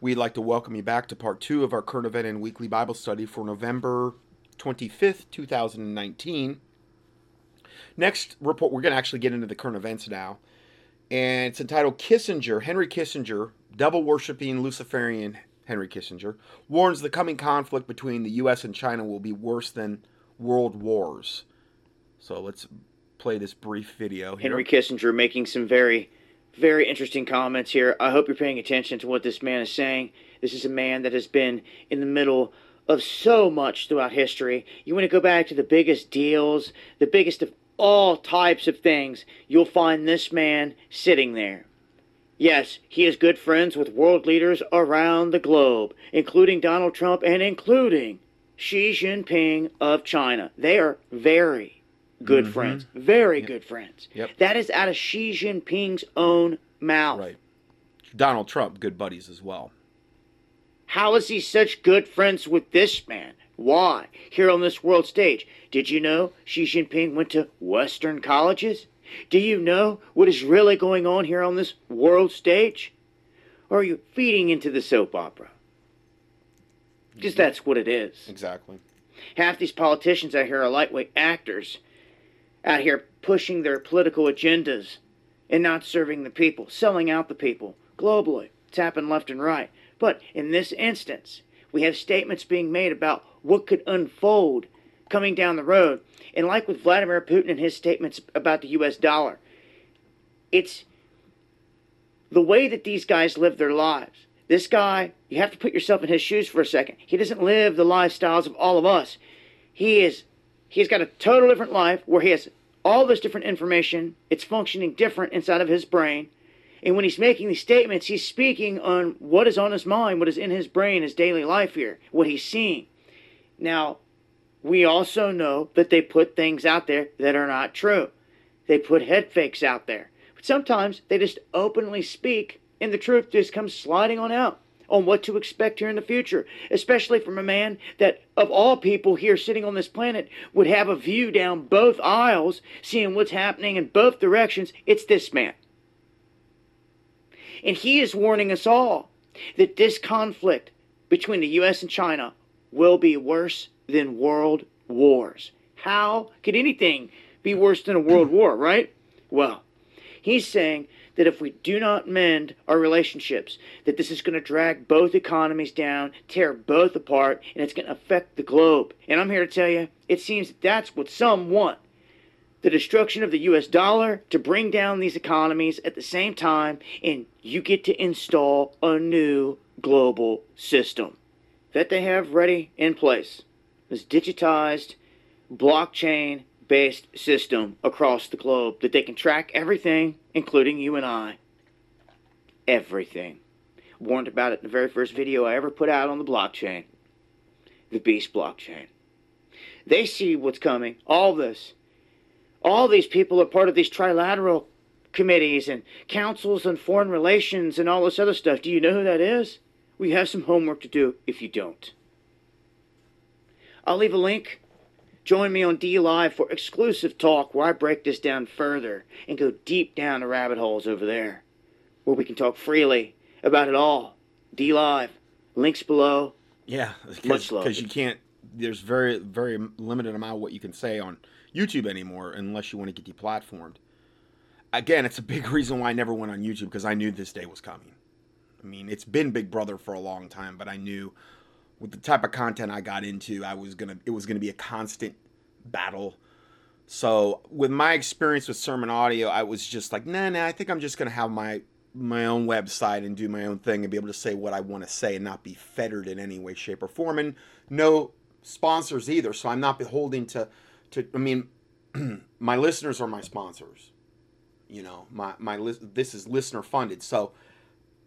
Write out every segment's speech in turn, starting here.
We'd like to welcome you back to part two of our current event and weekly Bible study for November 25th, 2019. Next report, we're going to actually get into the current events now. And it's entitled Kissinger, Henry Kissinger, devil worshipping Luciferian Henry Kissinger, warns the coming conflict between the U.S. and China will be worse than world wars. So let's play this brief video. Here. Henry Kissinger making some very, very interesting comments here. I hope you're paying attention to what this man is saying. This is a man that has been in the middle of so much throughout history. You want to go back to the biggest deals, the biggest of all types of things, you'll find this man sitting there. Yes, he is good friends with world leaders around the globe, including Donald Trump and including Xi Jinping of China. They are very good Mhm. friends. Very Yep. good friends. Yep. That is out of Xi Jinping's own mouth. Right. Donald Trump, good buddies as well. How is he such good friends with this man? Why? Here on this world stage. Did you know Xi Jinping went to Western colleges? Do you know what is really going on here on this world stage? Or are you feeding into the soap opera? Because that's what it is. Exactly. Half these politicians out here are lightweight actors, out here pushing their political agendas and not serving the people, selling out the people globally. It's happened left and right. But in this instance, we have statements being made about what could unfold coming down the road. And like with Vladimir Putin and his statements about the US dollar, it's the way that these guys live their lives. This guy, you have to put yourself in his shoes for a second. He doesn't live the lifestyles of all of us. He is he's got a total different life where he has all this different information. It's functioning different inside of his brain. And when he's making these statements, he's speaking on what is on his mind, what is in his brain, his daily life here, what he's seeing. Now, we also know that they put things out there that are not true. They put head fakes out there. But sometimes they just openly speak and the truth just comes sliding on out on what to expect here in the future, especially from a man that, of all people here sitting on this planet, would have a view down both aisles, seeing what's happening in both directions. It's this man. And he is warning us all that this conflict between the U.S. and China will be worse than world wars. How could anything be worse than a world war, right? Well, he's saying that if we do not mend our relationships, that this is going to drag both economies down, tear both apart, and it's going to affect the globe. And I'm here to tell you, it seems that that's what some want. The destruction of the US dollar to bring down these economies at the same time, and you get to install a new global system that they have ready in place. This digitized, blockchain based system across the globe that they can track everything, including you and I. Everything. Warned about it in the very first video I ever put out on the blockchain the Beast blockchain. They see what's coming, all this. All these people are part of these trilateral committees and councils on foreign relations and all this other stuff. Do you know who that is? We have some homework to do if you don't. I'll leave a link. Join me on DLive for exclusive talk where I break this down further and go deep down the rabbit holes over there, where we can talk freely about it all. DLive, links below. Yeah, Much love. because you can't. There's very very limited amount of what you can say on YouTube anymore unless you want to get deplatformed. Again, it's a big reason why I never went on YouTube because I knew this day was coming. I mean, it's been Big Brother for a long time, but I knew with the type of content I got into, I was gonna it was gonna be a constant battle. So with my experience with SermonAudio, I was just like, nah, nah. I think I'm just gonna have my my own website and do my own thing and be able to say what I want to say and not be fettered in any way, shape, or form. And no sponsors either, so I'm not beholden to to. I mean, my listeners are my sponsors. You know, my my lis- this is listener funded, so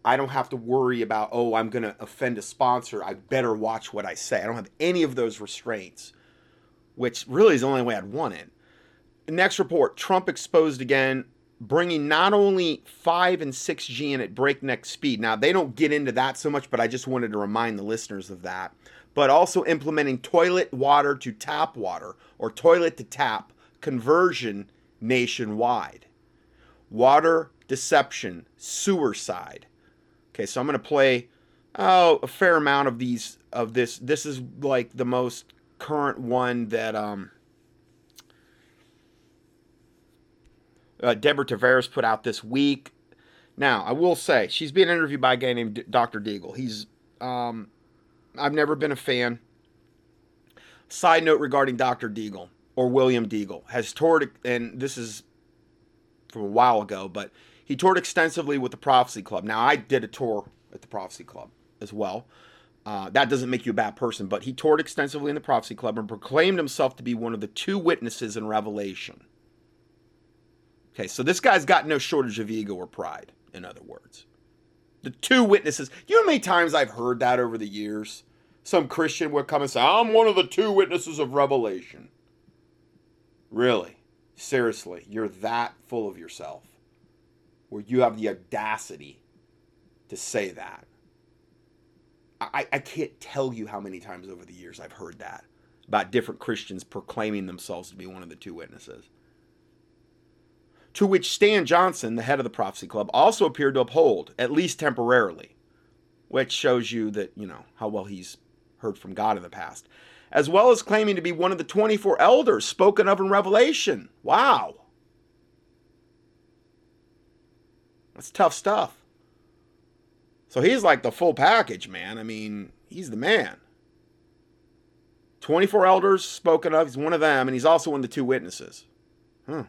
I don't have to worry about oh I'm gonna offend a sponsor. I better watch what I say. I don't have any of those restraints, which really is the only way I'd want it. Next report: Trump exposed again, bringing not only five and six G in at breakneck speed. Now they don't get into that so much, but I just wanted to remind the listeners of that. But also implementing toilet water to tap water or toilet to tap conversion nationwide. Water deception, side. Okay, so I'm going to play Oh, a fair amount of these of this. This is like the most current one that um uh, Deborah Tavares put out this week. Now, I will say she's being interviewed by a guy named Dr. Deagle. He's um, I've never been a fan. Side note regarding Dr. Deagle or William Deagle has toured, and this is from a while ago, but he toured extensively with the Prophecy Club. Now, I did a tour at the Prophecy Club as well. Uh, that doesn't make you a bad person, but he toured extensively in the Prophecy Club and proclaimed himself to be one of the two witnesses in Revelation. Okay, so this guy's got no shortage of ego or pride, in other words. The two witnesses. You know how many times I've heard that over the years? Some Christian would come and say, I'm one of the two witnesses of Revelation. Really? Seriously, you're that full of yourself where you have the audacity to say that. I, I can't tell you how many times over the years I've heard that about different Christians proclaiming themselves to be one of the two witnesses to which Stan Johnson, the head of the Prophecy Club, also appeared to uphold, at least temporarily, which shows you that, you know, how well he's heard from God in the past, as well as claiming to be one of the 24 elders spoken of in Revelation. Wow. That's tough stuff. So he's like the full package, man. I mean, he's the man. 24 elders spoken of, he's one of them, and he's also one of the two witnesses. Huh.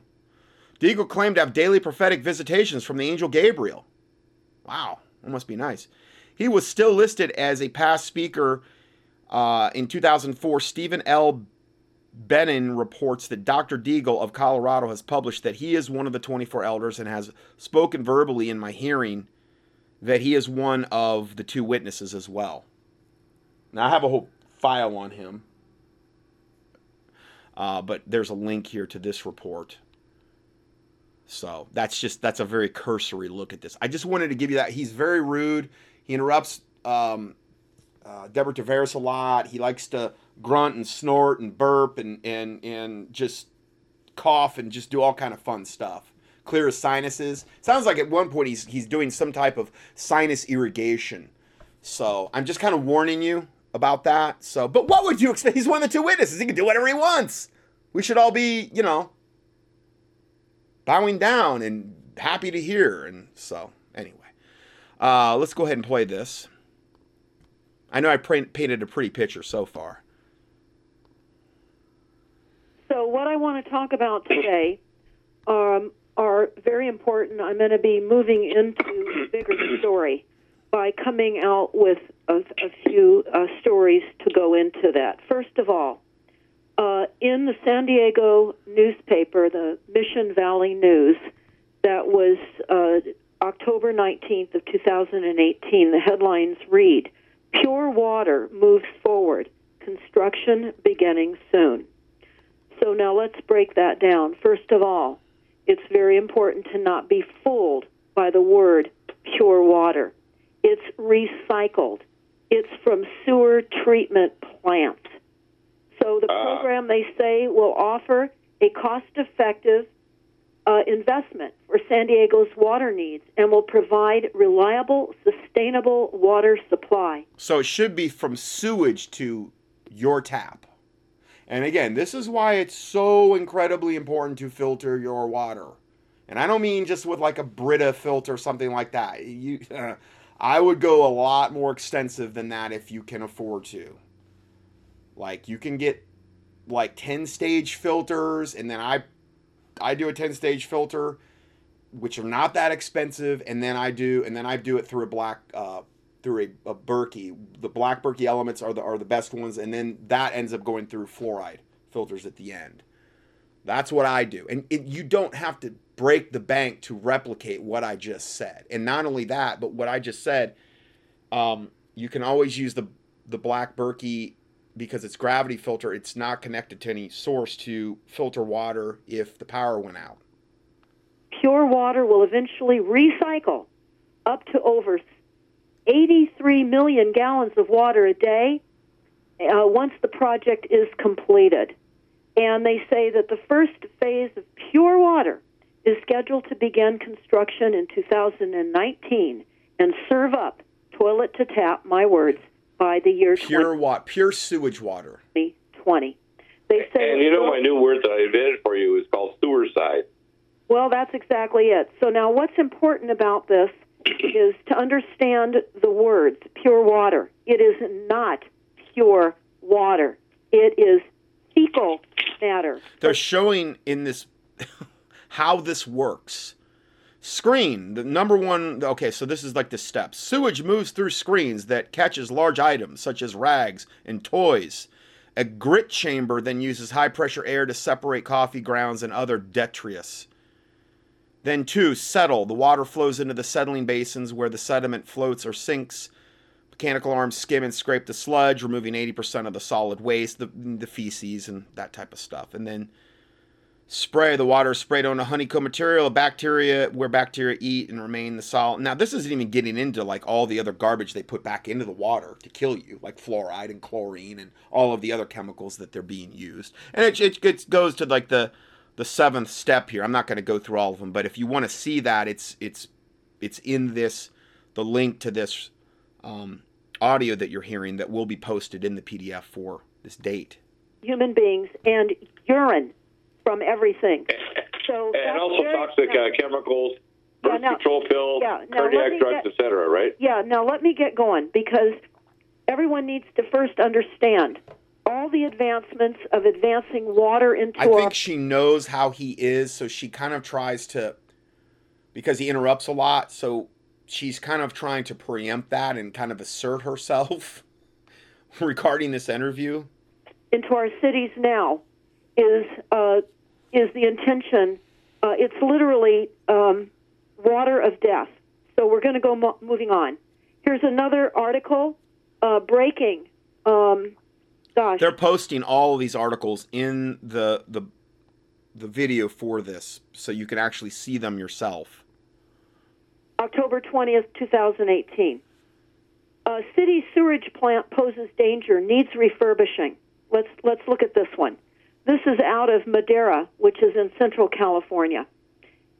Deagle claimed to have daily prophetic visitations from the angel Gabriel. Wow, that must be nice. He was still listed as a past speaker uh, in 2004. Stephen L. Benin reports that Dr. Deagle of Colorado has published that he is one of the 24 elders and has spoken verbally in my hearing that he is one of the two witnesses as well. Now, I have a whole file on him, uh, but there's a link here to this report. So that's just that's a very cursory look at this. I just wanted to give you that. He's very rude. He interrupts um, uh, Deborah Tavares a lot. He likes to grunt and snort and burp and and and just cough and just do all kind of fun stuff. Clear his sinuses. Sounds like at one point he's he's doing some type of sinus irrigation. So I'm just kind of warning you about that. So, but what would you expect? He's one of the two witnesses. He can do whatever he wants. We should all be, you know, bowing down and happy to hear. And so, anyway, uh, let's go ahead and play this. I know I painted a pretty picture so far. So, what I want to talk about today um, are very important. I'm going to be moving into a bigger story by coming out with a, a few uh, stories to go into that. First of all, uh, in the San Diego newspaper, the Mission Valley News, that was uh, October 19th of 2018. The headlines read, "Pure water moves forward. Construction beginning soon." So now let's break that down. First of all, it's very important to not be fooled by the word pure water. It's recycled. It's from sewer treatment plants. So the uh. program, they say, will offer a cost effective uh, investment for San Diego's water needs and will provide reliable, sustainable water supply. So it should be from sewage to your tap. And again, this is why it's so incredibly important to filter your water. And I don't mean just with like a Brita filter or something like that. You, I would go a lot more extensive than that if you can afford to. Like you can get like 10 stage filters and then I I do a 10 stage filter which are not that expensive and then I do and then I do it through a black uh, through a, a Berkey. The black Berkey elements are the are the best ones and then that ends up going through fluoride filters at the end. That's what I do. And it, you don't have to break the bank to replicate what I just said. And not only that, but what I just said, um, you can always use the the black Berkey because it's gravity filter, it's not connected to any source to filter water if the power went out. Pure water will eventually recycle up to over 83 million gallons of water a day uh, once the project is completed. And they say that the first phase of pure water is scheduled to begin construction in 2019 and serve up toilet to tap, my words, by the year Pure water, pure sewage water. 2020. They say And you know my new word that I invented for you is called sewer side. Well, that's exactly it. So now what's important about this is to understand the words pure water. It is not pure water. It is fecal matter. They're showing in this how this works. Screen, the number one. Okay, so this is like the steps. Sewage moves through screens that catches large items such as rags and toys. A grit chamber then uses high pressure air to separate coffee grounds and other detritus. Then, two, settle. The water flows into the settling basins where the sediment floats or sinks. Mechanical arms skim and scrape the sludge, removing 80% of the solid waste, the, the feces, and that type of stuff. And then spray. The water is sprayed on a honeycomb material, bacteria where bacteria eat and remain the solid. Now, this isn't even getting into like all the other garbage they put back into the water to kill you, like fluoride and chlorine and all of the other chemicals that they're being used. And it, it gets, goes to like the the seventh step here. I'm not going to go through all of them, but if you want to see that, it's it's it's in this the link to this um, audio that you're hearing that will be posted in the PDF for this date. Human beings and urine from everything. So And also toxic now- uh, chemicals, Yeah, birth now- control pills, yeah, cardiac drugs, get- etc. Right? Yeah, now let me get going because everyone needs to first understand all the advancements of advancing water into I think she knows how he is, so she kind of tries to, because he interrupts a lot, so she's kind of trying to preempt that and kind of assert herself regarding this interview. into our cities now is uh, is the intention. Uh, it's literally um, water of death. So we're going to go mo- moving on. Here's another article uh, breaking. Um, gosh, They're posting all of these articles in the the the video for this, so you can actually see them yourself. October 20th, 2018. A city sewage plant poses danger, needs refurbishing. Let's let's look at this one. This is out of Madera, which is in Central California,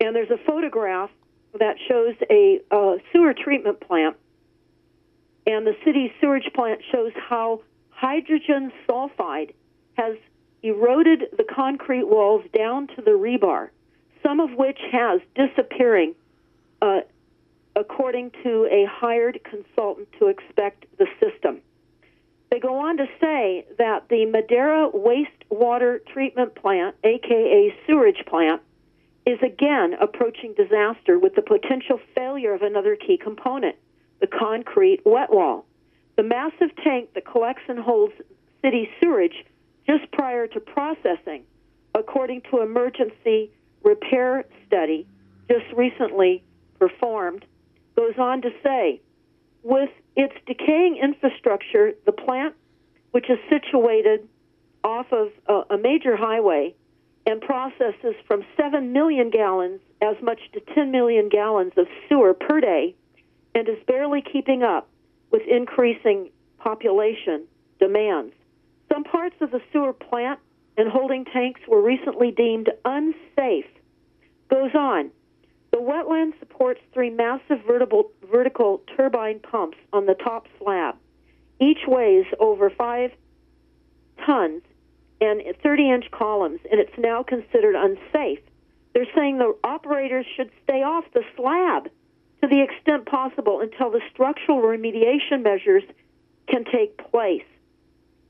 and there's a photograph that shows a uh, sewer treatment plant, and the city sewage plant shows how hydrogen sulfide has eroded the concrete walls down to the rebar, some of which has disappearing uh, according to a hired consultant to expect the system. They go on to say that the Madera wastewater treatment plant, aka sewage plant, is again approaching disaster with the potential failure of another key component, the concrete wet wall. The massive tank that collects and holds city sewage just prior to processing, according to emergency repair study just recently performed, goes on to say, with its decaying infrastructure, the plant, which is situated off of a, major highway and processes from 7 million gallons as much to 10 million gallons of sewer per day, and is barely keeping up with increasing population demands. Some parts of the sewer plant and holding tanks were recently deemed unsafe. Goes on. The wet wall supports three massive vertical, vertical turbine pumps on the top slab. Each weighs over five tons and 30 inch columns, and it's now considered unsafe. They're saying the operators should stay off the slab to the extent possible until the structural remediation measures can take place.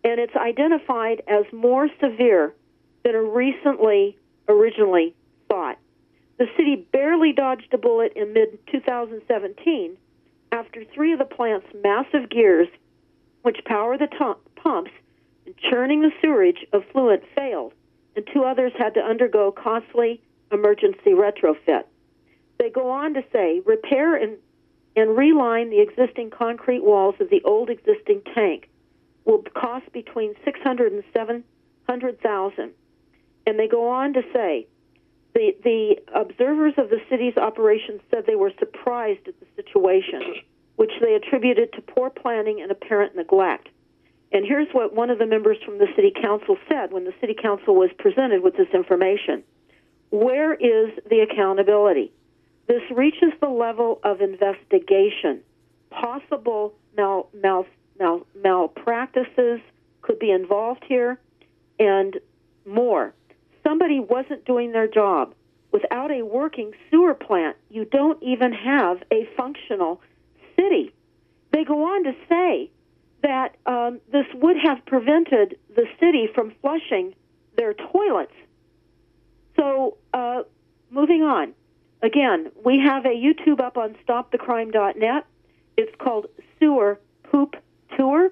And it's identified as more severe than recently originally thought. The city barely dodged a bullet in mid 2017 after three of the plant's massive gears, which power the tu- pumps and churning the sewerage effluent, failed, and two others had to undergo costly emergency retrofit. They go on to say repair and, and reline the existing concrete walls of the old existing tank will cost between 600 and 700,000. And they go on to say the the observers of the city's operations said they were surprised at the situation, which they attributed to poor planning and apparent neglect. And here's what one of the members from the city council said when the city council was presented with this information. Where is the accountability? This reaches the level of investigation. possible mal, mal, mal, malpractices could be involved here, and more. Somebody wasn't doing their job. Without a working sewer plant, you don't even have a functional city. They go on to say that um, this would have prevented the city from flushing their toilets. So, uh, moving on. Again, we have a YouTube up on stopthecrime.net. It's called Sewer Poop Tour.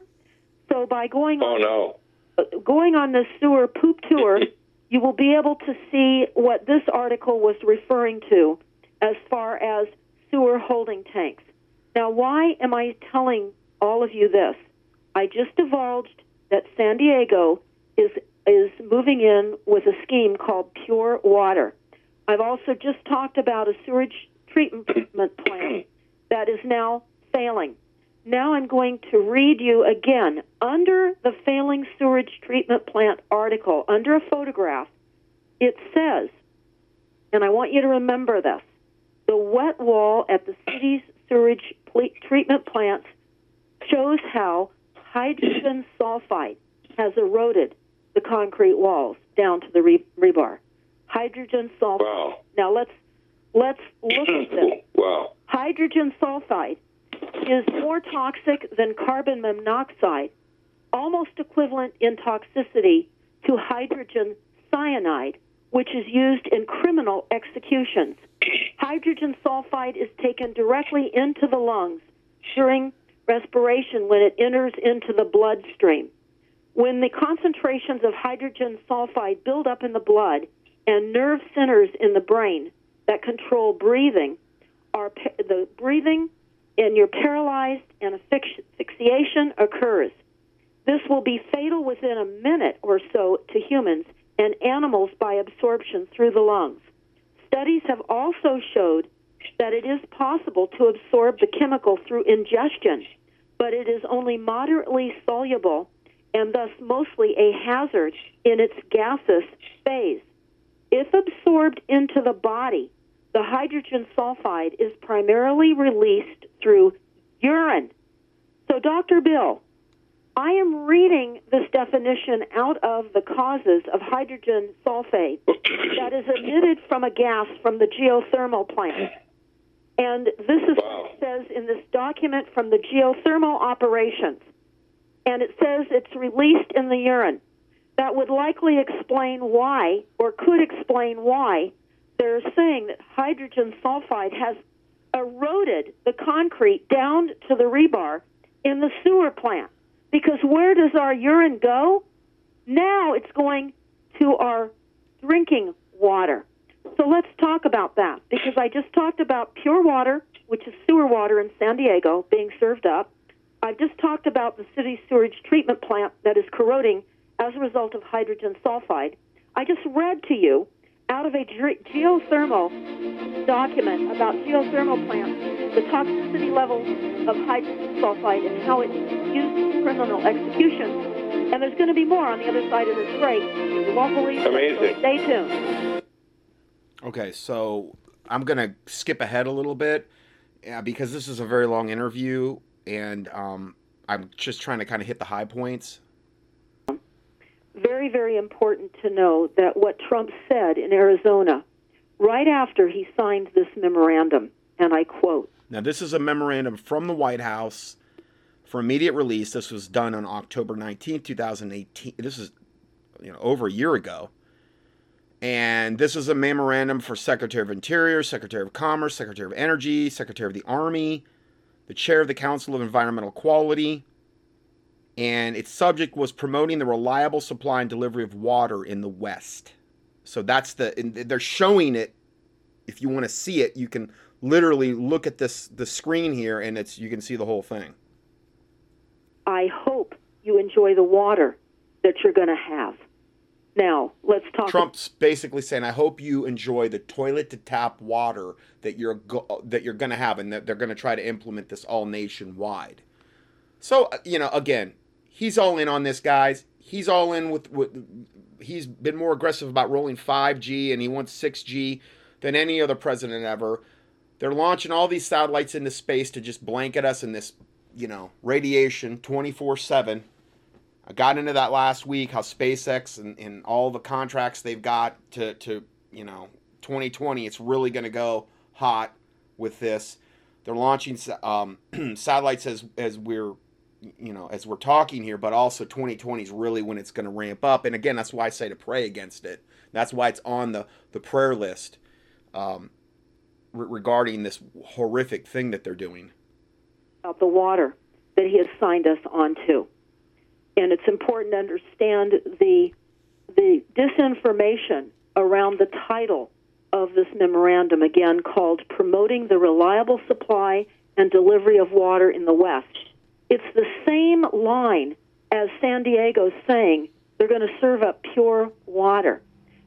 So by going Oh on no. uh, going on the sewer poop tour, you will be able to see what this article was referring to as far as sewer holding tanks. Now, why am I telling all of you this? I just divulged that San Diego is is moving in with a scheme called Pure Water. I've also just talked about a sewage treatment plant that is now failing. Now I'm going to read you again under the failing sewage treatment plant article, under a photograph, it says, and I want you to remember this the wet wall at the city's sewage treatment plants shows how hydrogen sulfide has eroded the concrete walls down to the re- rebar. Hydrogen sulfide. Wow. Now let's let's look at this. wow. Hydrogen sulfide is more toxic than carbon monoxide, almost equivalent in toxicity to hydrogen cyanide, which is used in criminal executions. Hydrogen sulfide is taken directly into the lungs during respiration when it enters into the bloodstream. When the concentrations of hydrogen sulfide build up in the blood and nerve centers in the brain that control breathing, are the breathing and you're paralyzed and asphyxiation occurs. This will be fatal within a minute or so to humans and animals by absorption through the lungs. Studies have also showed that it is possible to absorb the chemical through ingestion, but it is only moderately soluble and thus mostly a hazard in its gaseous phase. If absorbed into the body, the hydrogen sulfide is primarily released through urine. So, Dr. Bill, I am reading this definition out of the causes of hydrogen sulfate that is emitted from a gas from the geothermal plant. And this is what it says in this document from the geothermal operations. And it says it's released in the urine. That would likely explain why, or could explain why, they're saying that hydrogen sulfide has eroded the concrete down to the rebar in the sewer plant. Because where does our urine go? Now it's going to our drinking water. So let's talk about that because I just talked about pure water, which is sewer water in San Diego being served up. I've just talked about the city sewage treatment plant that is corroding as a result of hydrogen sulfide. I just read to you out of a ge- geothermal document about geothermal plants, the toxicity levels of hydrogen sulfide and how it's used in criminal executions. And there's going to be more on the other side of this break. You won't believe it. so Amazing. Stay tuned. Okay, so I'm gonna skip ahead a little bit, yeah, because this is a very long interview, and um, I'm just trying to kind of hit the high points. Very, very important to know that what Trump said in Arizona right after he signed this memorandum, and I quote, Now, this is a memorandum from the White House for immediate release. This was done on October 19th, 2018. This is, you know, over a year ago. And this is a memorandum for Secretary of Interior, Secretary of Commerce, Secretary of Energy, Secretary of the Army, the Chair of the Council of Environmental Quality. And its subject was promoting the reliable supply and delivery of water in the West. So that's the, and they're showing it. If you want to see it, you can literally look at this the screen here and it's you can see the whole thing. I hope you enjoy the water that you're going to have. Now, let's talk Trump's basically saying, "I hope you enjoy the toilet to tap water that you're go- that you're going to have, and that they're going to try to implement this all nationwide." So uh, you know, again, he's all in on this, guys. He's all in with with. He's been more aggressive about rolling 5G, and he wants 6G than any other president ever. they're launching all these satellites into space to just blanket us in this, you know, radiation 24 7. I got into that last week how SpaceX and, and all the contracts they've got to, to, you know, 2020, it's really going to go hot with this. They're launching um, satellites as, as we're you know as we're talking here but also 2020 is really when it's going to ramp up. And again that's why i say to pray against it. That's why it's on the the prayer list um, re- regarding this horrific thing that they're doing. About the water that he has signed us onto. And it's important to understand the the disinformation around the title of this memorandum again called promoting the reliable supply and delivery of water in the west it's the same line as San Diego saying they're going to serve up pure water.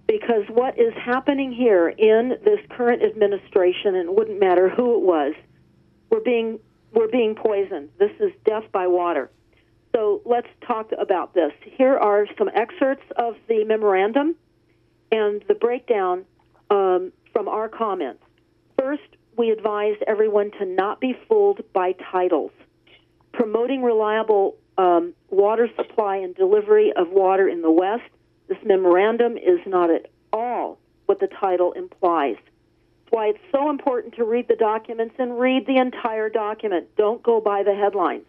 Because what is happening here in this current administration, and it wouldn't matter who it was, we're being we're being poisoned. This is death by water. So let's talk about this. Here are some excerpts of the memorandum and the breakdown um, from our comments. First, we advise everyone to not be fooled by titles promoting reliable um, water supply and delivery of water in the West. This memorandum is not at all what the title implies. That's why it's so important to read the documents and read the entire document. Don't go by the headlines.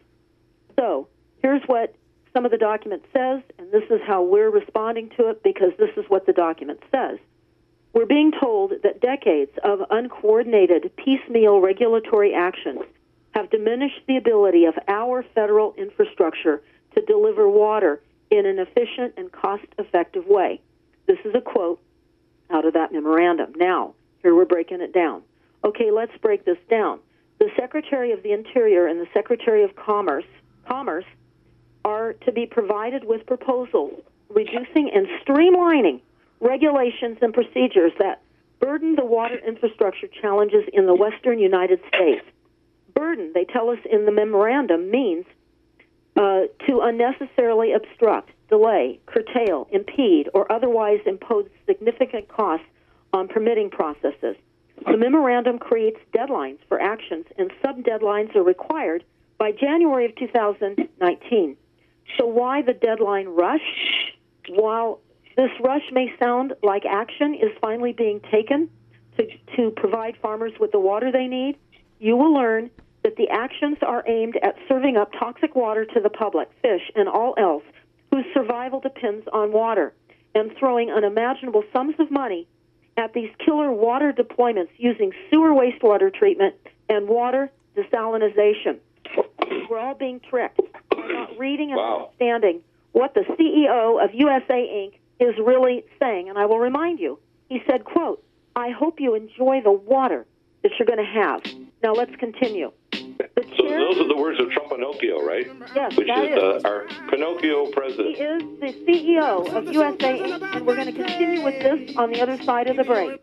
So, here's what some of the document says, and this is how we're responding to it because this is what the document says. We're being told that decades of uncoordinated, piecemeal regulatory actions have diminished the ability of our federal infrastructure to deliver water in an efficient and cost effective way. This is a quote out of that memorandum. Now, here we're breaking it down. Okay, let's break this down. The Secretary of the Interior and the Secretary of Commerce, Commerce are to be provided with proposals reducing and streamlining regulations and procedures that burden the water infrastructure challenges in the western United States burden, they tell us in the memorandum, means uh, to unnecessarily obstruct, delay, curtail, impede, or otherwise impose significant costs on permitting processes. The memorandum creates deadlines for actions, and sub deadlines are required by January of 2019. So, why the deadline rush? While this rush may sound like action is finally being taken to, to provide farmers with the water they need, you will learn that the actions are aimed at serving up toxic water to the public, fish, and all else whose survival depends on water, and throwing unimaginable sums of money at these killer water deployments using sewer wastewater treatment and water desalination. We're all being tricked. We're not reading and wow. understanding what the CEO of USA Inc. is really saying. And I will remind you, he said, quote, I hope you enjoy the water that you're going to have. Now let's continue. So those are the words of Trump Pinocchio, right? Yes, Which is, is uh, our Pinocchio president. He is the CEO of USA Inc., and we're going to continue with this on the other side of the break.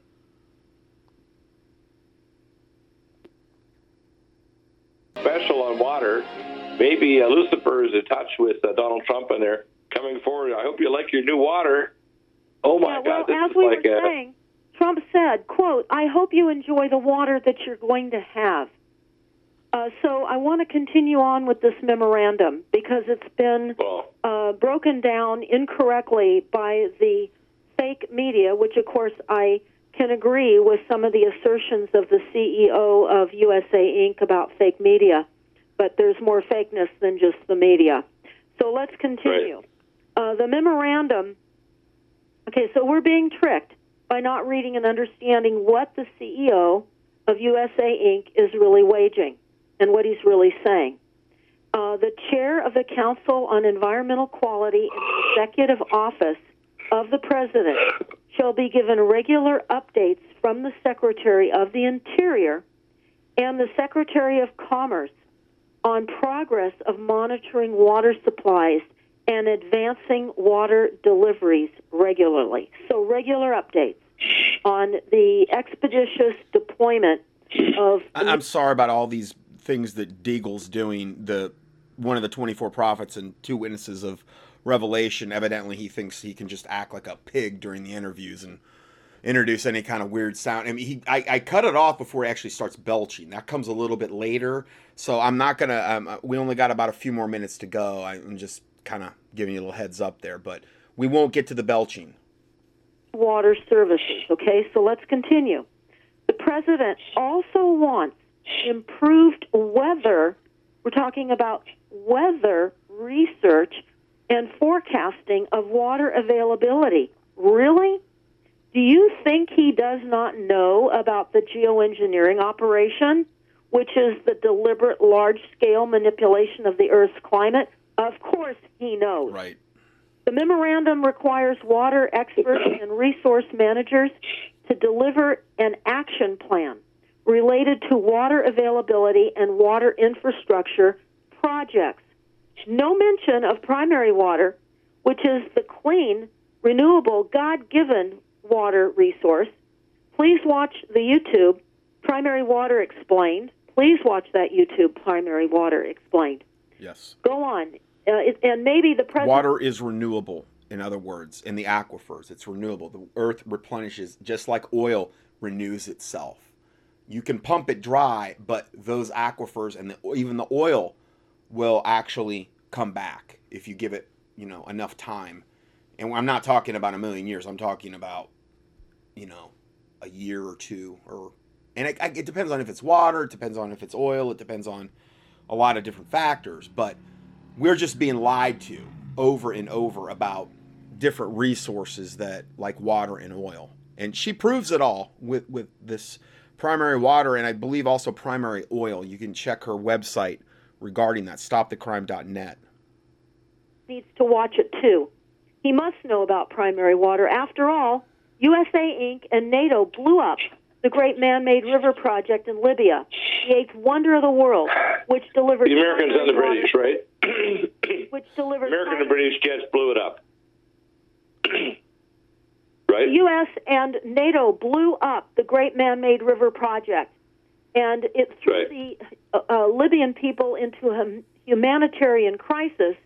Special on water. Maybe uh, Lucifer is in touch with uh, Donald Trump, and they're coming forward. I hope you like your new water. Oh my yeah, God! This as we like were saying, Trump said, "quote I hope you enjoy the water that you're going to have." Uh, so I want to continue on with this memorandum because it's been uh, broken down incorrectly by the fake media, which of course I can agree with some of the assertions of the CEO of USA Inc. about fake media, but there's more fakeness than just the media. So let's continue. Right. Uh, the memorandum. Okay, so we're being tricked by not reading and understanding what the CEO of USA Inc. is really waging and what he's really saying. Uh, the chair of the Council on Environmental Quality in the Executive Office of the President shall be given regular updates from the Secretary of the Interior and the Secretary of Commerce on progress of monitoring water supplies and advancing water deliveries regularly. So, regular updates on the expeditious deployment of. I'm sorry about all these things that Deagle's doing, the one of the 24 prophets and two witnesses of Revelation, evidently he thinks he can just act like a pig during the interviews and introduce any kind of weird sound. I mean, he, I, I cut it off before he actually starts belching. That comes a little bit later, so I'm not gonna. Um, uh, we only got about a few more minutes to go. I'm just kind of giving you a little heads up there, but we won't get to the belching. Water services. Okay, so let's continue. The president also wants improved weather. We're talking about weather research and forecasting of water availability. Really? Do you think he does not know about the geoengineering operation, which is the deliberate large scale manipulation of the Earth's climate? Of course he knows. Right. The memorandum requires water experts and resource managers to deliver an action plan related to water availability and water infrastructure projects. No mention of primary water, which is the clean, renewable, God given water resource. Please watch the YouTube Primary Water Explained. Please watch that YouTube Primary Water Explained. Yes. Go on. Uh, it, and maybe the president. Water is renewable. In other words, in the aquifers, it's renewable. The earth replenishes just like oil renews itself. You can pump it dry, but those aquifers and the, even the oil will actually come back if you give it, you know, enough time. And I'm not talking about a million years. I'm talking about, you know, a year or two, or and it, it depends on if it's water. It depends on if it's oil. It depends on a lot of different factors. But we're just being lied to over and over about different resources that like water and oil. And she proves it all with with this primary water and I believe also primary oil. You can check her website regarding that stopthecrime.net. Needs to watch it too. He must know about primary water. After all, USA Inc. and NATO blew up the great man-made river project in Libya, the eighth wonder of the world, which delivered the Americans and the British, right? which delivered American and British jets blew it up. Right? The U.S. and NATO blew up the Great Man-Made River Project, and it threw Right. the uh, uh, Libyan people into a humanitarian crisis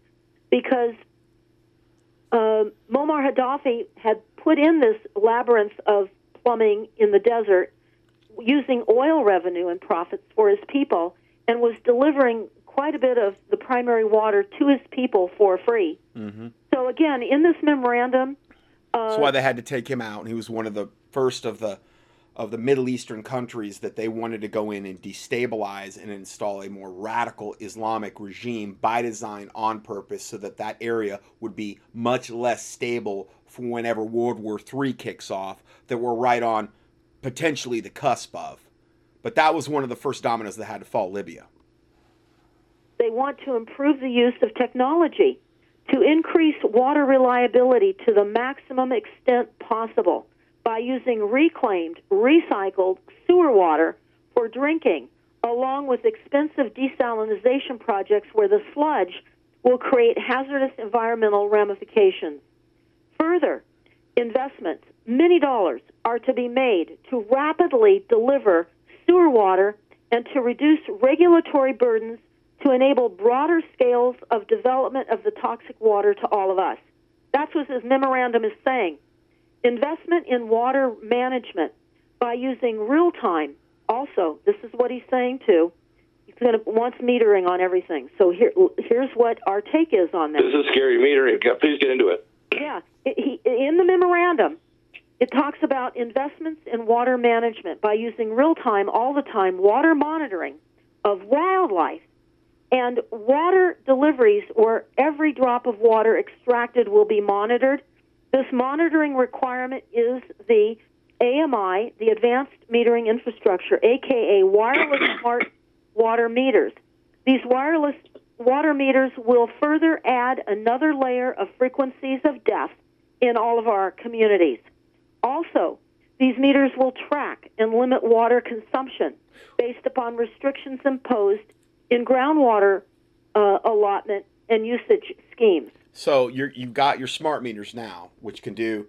because uh, Muammar Gaddafi had put in this labyrinth of plumbing in the desert using oil revenue and profits for his people and was delivering quite a bit of the primary water to his people for free. Mm-hmm. So again, in this memorandum, uh, That's why they had to take him out. And he was one of the first of the of the Middle Eastern countries that they wanted to go in and destabilize and install a more radical Islamic regime by design on purpose so that that area would be much less stable for whenever World War III kicks off that we're right on potentially the cusp of. But that was one of the first dominoes that had to fall Libya. they want to improve the use of technology to increase water reliability to the maximum extent possible by using reclaimed, recycled sewer water for drinking, along with expensive desalination projects where the sludge will create hazardous environmental ramifications. Further, investments, many dollars, are to be made to rapidly deliver sewer water and to reduce regulatory burdens to enable broader scales of development of the toxic water to all of us. That's what this memorandum is saying. Investment in water management by using real time. Also, this is what he's saying too. He's going to wants metering on everything. So here, here's what our take is on that. This is scary metering. Please get into it. Yeah, he, in the memorandum, it talks about investments in water management by using real time, all the time, water monitoring of wildlife and water deliveries where every drop of water extracted will be monitored. This monitoring requirement is the AMI, the Advanced Metering Infrastructure, aka wireless smart water meters. These wireless water meters will further add another layer of frequencies of death in all of our communities. Also, these meters will track and limit water consumption based upon restrictions imposed in groundwater uh, allotment and usage schemes. So you're, you've got your smart meters now, which can do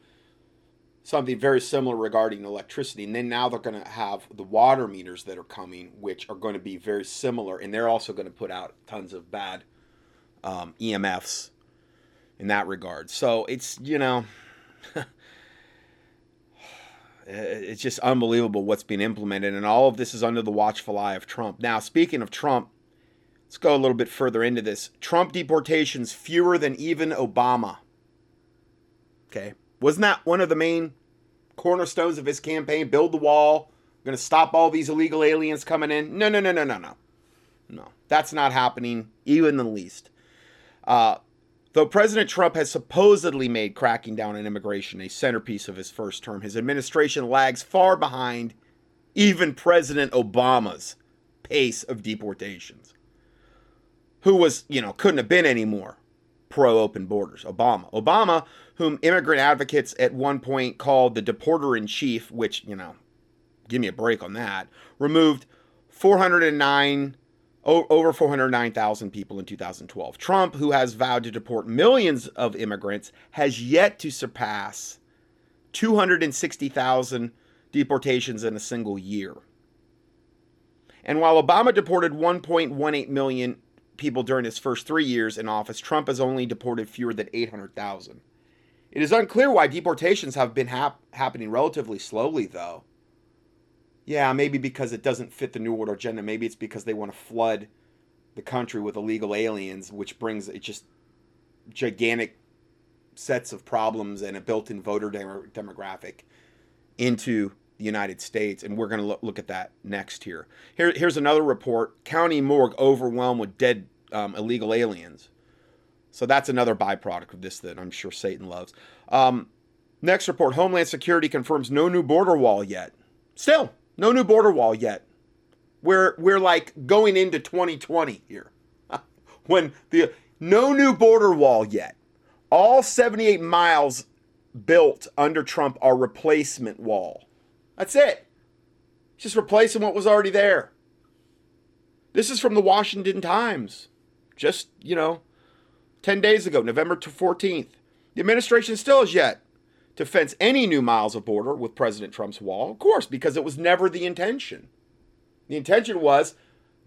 something very similar regarding electricity. And then now they're going to have the water meters that are coming, which are going to be very similar. And they're also going to put out tons of bad um, EMFs in that regard. So it's, you know, it's just unbelievable what's being implemented, and all of this is under the watchful eye of Trump. Now, speaking of Trump, let's go a little bit further into this. Trump deportations fewer than even Obama. Okay, wasn't that one of the main cornerstones of his campaign? Build the wall. We're going to stop all these illegal aliens coming in. No, no, no, no, no, no, no. That's not happening, even the least. Uh, Though President Trump has supposedly made cracking down on immigration a centerpiece of his first term, his administration lags far behind even President Obama's pace of deportations. Who was, you know, couldn't have been any more pro open borders. Obama. Obama, whom immigrant advocates at one point called the deporter in chief, which, you know, give me a break on that, removed 409 over 409,000 people in 2012. Trump, who has vowed to deport millions of immigrants, has yet to surpass 260,000 deportations in a single year. And while Obama deported 1.18 million people during his first three years in office, Trump has only deported fewer than 800,000. It is unclear why deportations have been hap- happening relatively slowly, though yeah, maybe because it doesn't fit the New World agenda. Maybe it's because they want to flood the country with illegal aliens, which brings it just gigantic sets of problems and a built-in voter dem- demographic into the United States, and we're going to look, at that next here. here. Here's another report: county morgue overwhelmed with dead um, illegal aliens. So that's another byproduct of this that I'm sure Satan loves. Um, next report: Homeland Security confirms no new border wall yet. Still, no new border wall yet. We're we're like going into 2020 here. when the no new border wall yet. All 78 miles built under Trump are replacement wall. That's it. Just replacing what was already there. This is from the Washington Times. Just, you know, 10 days ago, November 14th. The administration still has yet to fence any new miles of border with President Trump's wall. Of course, because it was never the intention. The intention was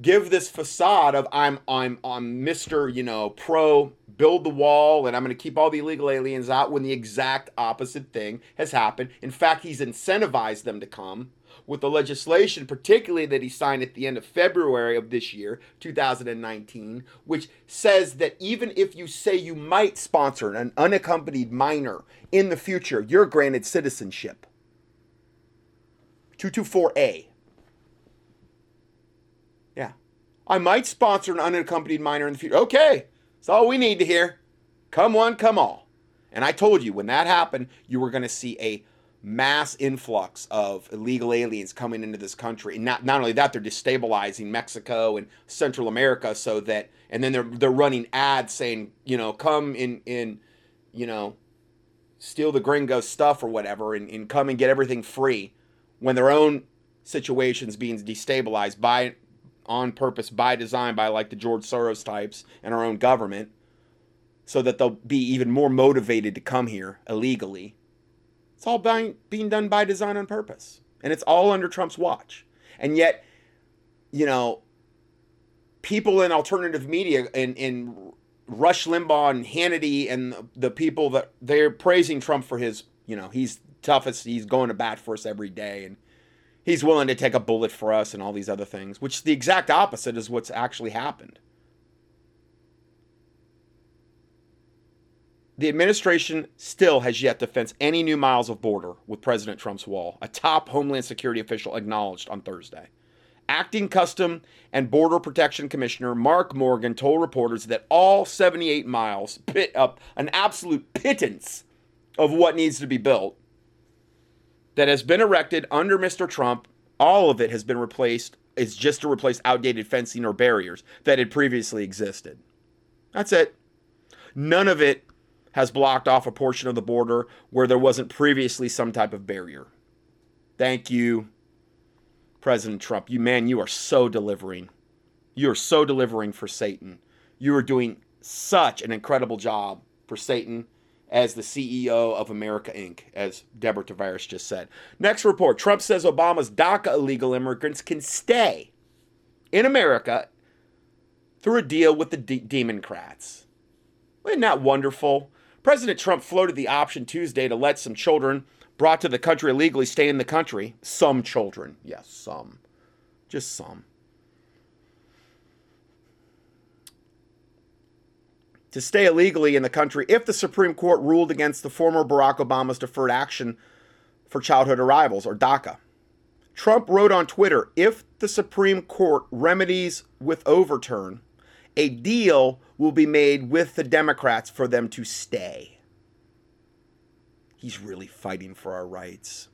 give this facade of I'm I'm I'm Mr. you know pro build the wall and I'm going to keep all the illegal aliens out when the exact opposite thing has happened. In fact, he's incentivized them to come with the legislation, particularly that he signed at the end of February of this year, 2019, which says that even if you say you might sponsor an unaccompanied minor in the future, you're granted citizenship. 224A. Yeah. I might sponsor an unaccompanied minor in the future. Okay. That's all we need to hear. Come one, come all. And I told you when that happened, you were going to see a mass influx of illegal aliens coming into this country. And not, not only that, they're destabilizing Mexico and Central America so that, and then they're, they're running ads saying, you know, come in, in, you know, steal the gringo stuff or whatever and, and come and get everything free when their own situation's being destabilized by, on purpose, by design, by like the George Soros types and our own government so that they'll be even more motivated to come here illegally it's all by, being done by design on purpose. And it's all under Trump's watch. And yet, you know, people in alternative media and in Rush Limbaugh and Hannity and the people that they're praising Trump for his, you know, he's toughest, he's going to bat for us every day and he's willing to take a bullet for us and all these other things, which the exact opposite is what's actually happened. The administration still has yet to fence any new miles of border with President Trump's wall, a top Homeland Security official acknowledged on Thursday. Acting Custom and Border Protection Commissioner Mark Morgan told reporters that all 78 miles, pit up an absolute pittance of what needs to be built, that has been erected under Mr. Trump, all of it has been replaced, is just to replace outdated fencing or barriers that had previously existed. That's it. None of it has blocked off a portion of the border where there wasn't previously some type of barrier. Thank you, President Trump. You man, you are so delivering. You are so delivering for Satan. You are doing such an incredible job for Satan as the CEO of America Inc., as Deborah Tavares just said. Next report Trump says Obama's DACA illegal immigrants can stay in America through a deal with the de- Democrats. Isn't that wonderful? President Trump floated the option Tuesday to let some children brought to the country illegally stay in the country. Some children. Yes, some. Just some. To stay illegally in the country if the Supreme Court ruled against the former Barack Obama's deferred action for childhood arrivals, or DACA. Trump wrote on Twitter if the Supreme Court remedies with overturn, a deal will be made with the Democrats for them to stay. He's really fighting for our rights.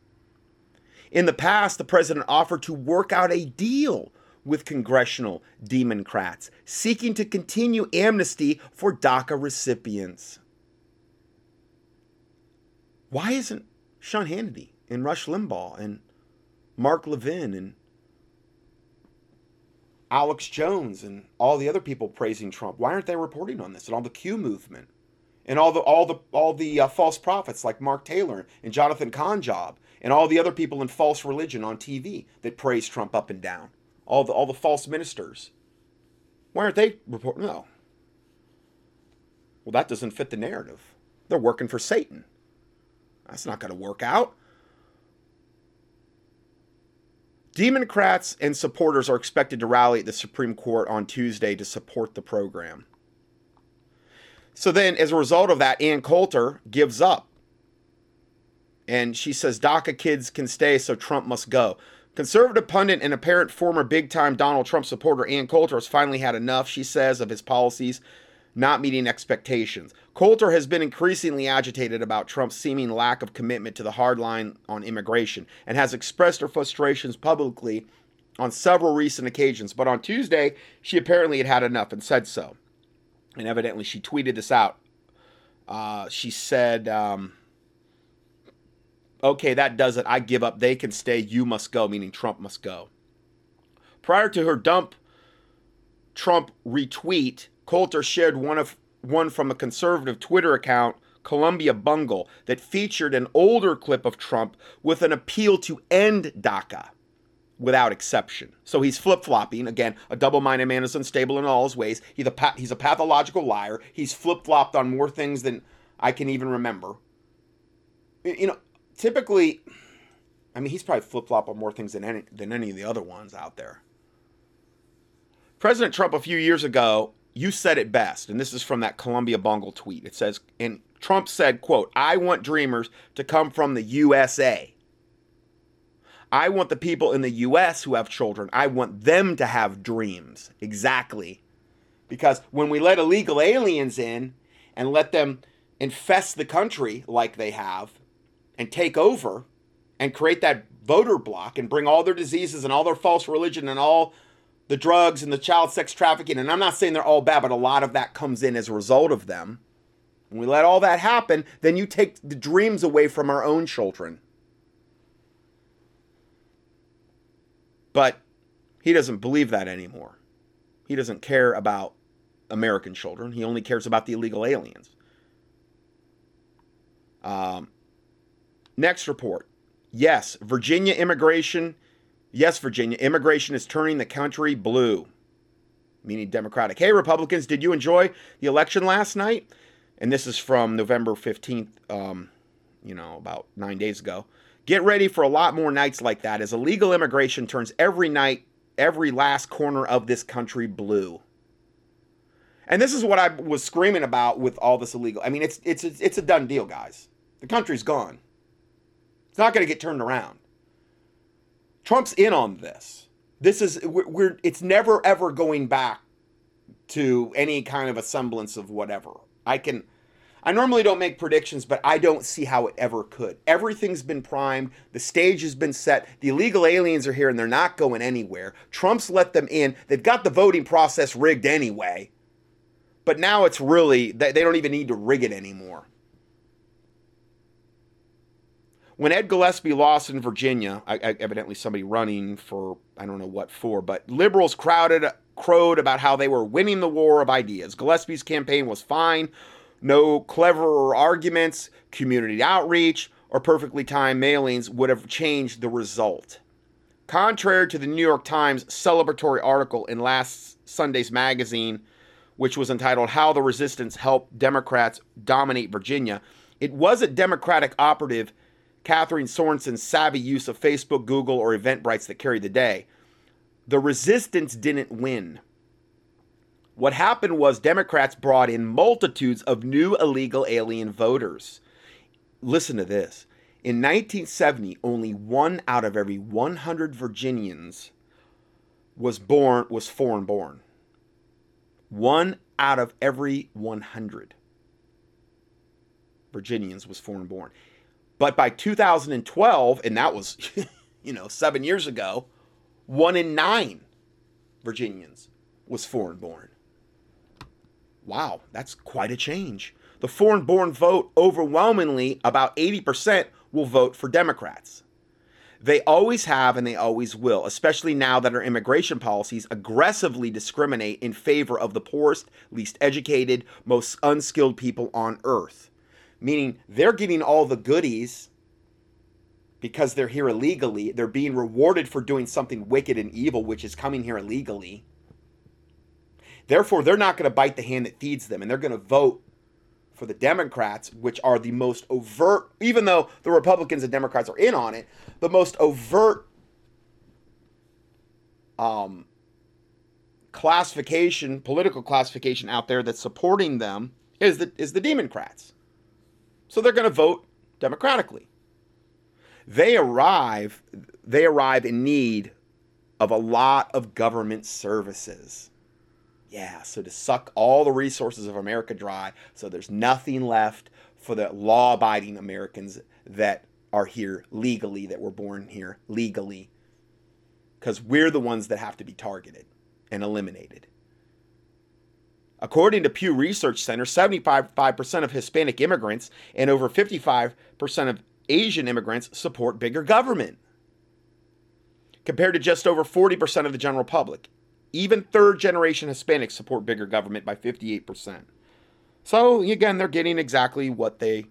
In the past, the president offered to work out a deal with congressional Democrats seeking to continue amnesty for DACA recipients. Why isn't Sean Hannity and Rush Limbaugh and Mark Levin and Alex Jones and all the other people praising Trump. Why aren't they reporting on this and all the Q movement and all the all the all the uh, false prophets like Mark Taylor and Jonathan Conjob and all the other people in false religion on TV that praise Trump up and down? All the all the false ministers. Why aren't they reporting? No. Well, that doesn't fit the narrative. They're working for Satan. That's not going to work out. Democrats and supporters are expected to rally at the Supreme Court on Tuesday to support the program. So then, as a result of that, Ann Coulter gives up. And she says DACA kids can stay, so Trump must go. Conservative pundit and apparent former big time Donald Trump supporter Ann Coulter has finally had enough, she says, of his policies not meeting expectations. Coulter has been increasingly agitated about Trump's seeming lack of commitment to the hard line on immigration and has expressed her frustrations publicly on several recent occasions. But on Tuesday, she apparently had had enough and said so. And evidently, she tweeted this out. Uh, she said, um, Okay, that does it. I give up. They can stay. You must go, meaning Trump must go. Prior to her dump Trump retweet, Coulter shared one of one from a conservative Twitter account, Columbia Bugle, that featured an older clip of Trump with an appeal to end DACA without exception. So he's flip flopping. Again, a double minded man is unstable in all his ways. He's a, he's a pathological liar. He's flip flopped on more things than I can even remember. You know, typically, I mean, he's probably flip flopped on more things than any, than any of the other ones out there. President Trump, a few years ago, you said it best, and this is from that Columbia Bugle tweet. It says, and Trump said, quote, I want dreamers to come from the USA. I want the people in the US who have children, I want them to have dreams. Exactly. Because when we let illegal aliens in and let them infest the country like they have and take over and create that voter block and bring all their diseases and all their false religion and all the drugs and the child sex trafficking, and I'm not saying they're all bad, but a lot of that comes in as a result of them. When we let all that happen, then you take the dreams away from our own children. But he doesn't believe that anymore. He doesn't care about American children. He only cares about the illegal aliens. Um, next report. Yes, Virginia immigration Yes, Virginia, immigration is turning the country blue, meaning Democratic. Hey, Republicans, did you enjoy the election last night? And this is from November 15th, um, you know, about nine days ago. Get ready for a lot more nights like that as illegal immigration turns every night, every last corner of this country blue. And this is what I was screaming about with all this illegal. I mean, it's it's it's a done deal, guys. The country's gone. It's not going to get turned around. Trump's in on this. This is we're, we're it's never ever going back to any kind of a semblance of whatever. I can I normally don't make predictions, but I don't see how it ever could. Everything's been primed, the stage has been set, the illegal aliens are here and they're not going anywhere. Trump's let them in. They've got the voting process rigged anyway. But now it's really they don't even need to rig it anymore when Ed Gillespie lost in Virginia, I, I, evidently somebody running for I don't know what for, but liberals crowded crowed about how they were winning the war of ideas. Gillespie's campaign was fine, no cleverer arguments, community outreach, or perfectly timed mailings would have changed the result. Contrary to the New York Times celebratory article in last Sunday's magazine, which was entitled How the Resistance Helped Democrats Dominate Virginia, it was a Democratic operative Catherine Sorensen's savvy use of Facebook, Google, or Eventbrites that carried the day. The resistance didn't win. What happened was Democrats brought in multitudes of new illegal alien voters. Listen to this. In 1970, only one out of every 100 Virginians was born was foreign born. One out of every 100 Virginians was foreign born. But by 2012, and that was, you know, seven years ago, one in nine Virginians was foreign born. Wow, that's quite a change. The foreign born vote overwhelmingly, about 80%, will vote for Democrats. They always have and they always will, especially now that our immigration policies aggressively discriminate in favor of the poorest, least educated, most unskilled people on earth. Meaning they're getting all the goodies because they're here illegally. They're being rewarded for doing something wicked and evil, which is coming here illegally. Therefore, they're not going to bite the hand that feeds them and they're going to vote for the Democrats, which are the most overt, even though the Republicans and Democrats are in on it, the most overt um, classification, political classification out there that's supporting them is the is the Democrats. So they're going to vote democratically. They arrive they arrive in need of a lot of government services. Yeah, so to suck all the resources of America dry, so there's nothing left for the law abiding Americans that are here legally, that were born here legally. Because we're the ones that have to be targeted and eliminated. According to Pew Research Center, 75% of Hispanic immigrants and over 55% of Asian immigrants support bigger government, compared to just over 40% of the general public. Even third generation Hispanics support bigger government by 58%. So, again, they're getting exactly what they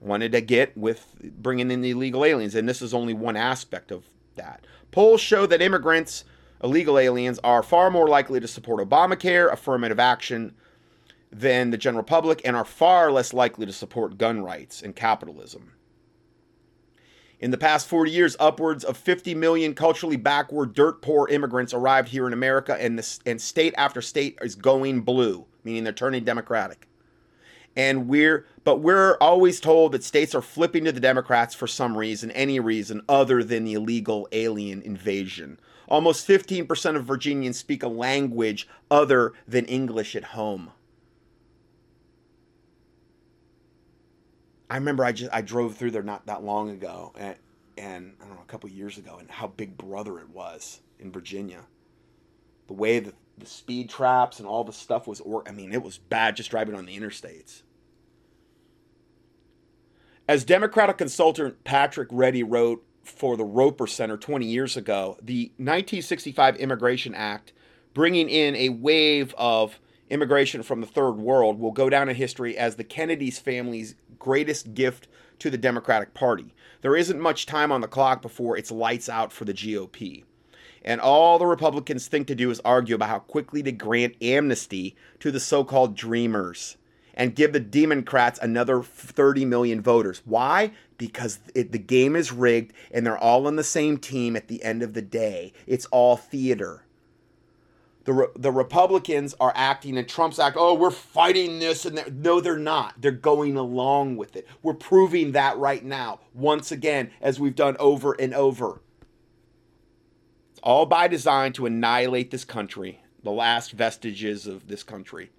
wanted to get with bringing in the illegal aliens. And this is only one aspect of that. Polls show that immigrants, illegal aliens, are far more likely to support Obamacare, affirmative action, than the general public, and are far less likely to support gun rights and capitalism. In the past 40 years, upwards of 50 million culturally backward, dirt poor immigrants arrived here in America, and, the, and state after state is going blue, meaning they're turning Democratic. And we're, but we're always told that states are flipping to the Democrats for some reason, any reason other than the illegal alien invasion. Almost 15% of Virginians speak a language other than English at home. I remember I just I drove through there not that long ago, and, and I don't know a couple years ago, and how Big Brother it was in Virginia. The way the the speed traps and all the stuff was, or I mean, it was bad just driving on the interstates. As Democratic consultant Patrick Reddy wrote for the Roper Center 20 years ago, the 1965 Immigration Act, bringing in a wave of immigration from the third world, will go down in history as the Kennedy's family's greatest gift to the Democratic Party. There isn't much time on the clock before it's lights out for the GOP. And all the Republicans think to do is argue about how quickly to grant amnesty to the so called dreamers and give the Democrats another 30 million voters. Why? Because it, the game is rigged and they're all on the same team at the end of the day. It's all theater. The, the Republicans are acting and Trump's act, oh, we're fighting this. and. No, they're not. They're going along with it. We're proving that right now, once again, as we've done over and over all by design to annihilate this country, the last vestiges of this country.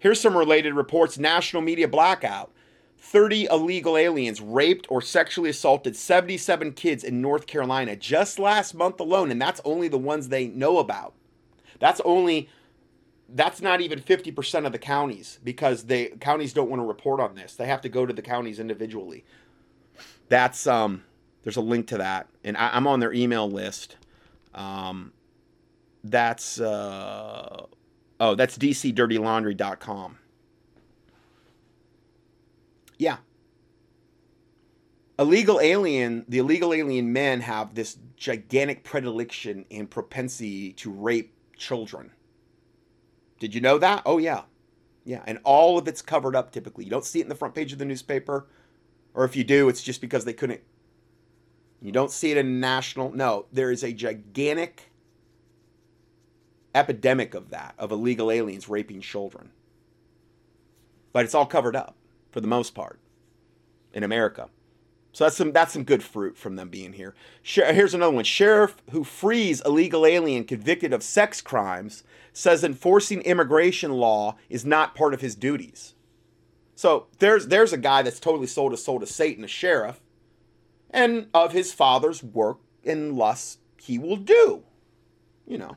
Here's some related reports National Media Blackout 30 illegal aliens raped or sexually assaulted 77 kids in North Carolina just last month alone, and that's only the ones they know about. That's only that's not even 50% of the counties because the counties don't want to report on this. They have to go to the counties individually. That's um there's a link to that and I, I'm on their email list um, that's uh, oh, that's dcdirtylaundry.com. Yeah. Illegal alien, the illegal alien men have this gigantic predilection and propensity to rape children. Did you know that? Oh yeah. Yeah, and all of it's covered up typically. You don't see it in the front page of the newspaper. Or if you do, it's just because they couldn't. You don't see it in national. No, there is a gigantic epidemic of that, of illegal aliens raping children. But it's all covered up for the most part in America. So that's some that's some good fruit from them being here. Here's another one. Sheriff who frees illegal alien convicted of sex crimes says enforcing immigration law is not part of his duties. So there's there's a guy that's totally sold his soul to Satan, a sheriff, and of his father's work and lust he will do. You know.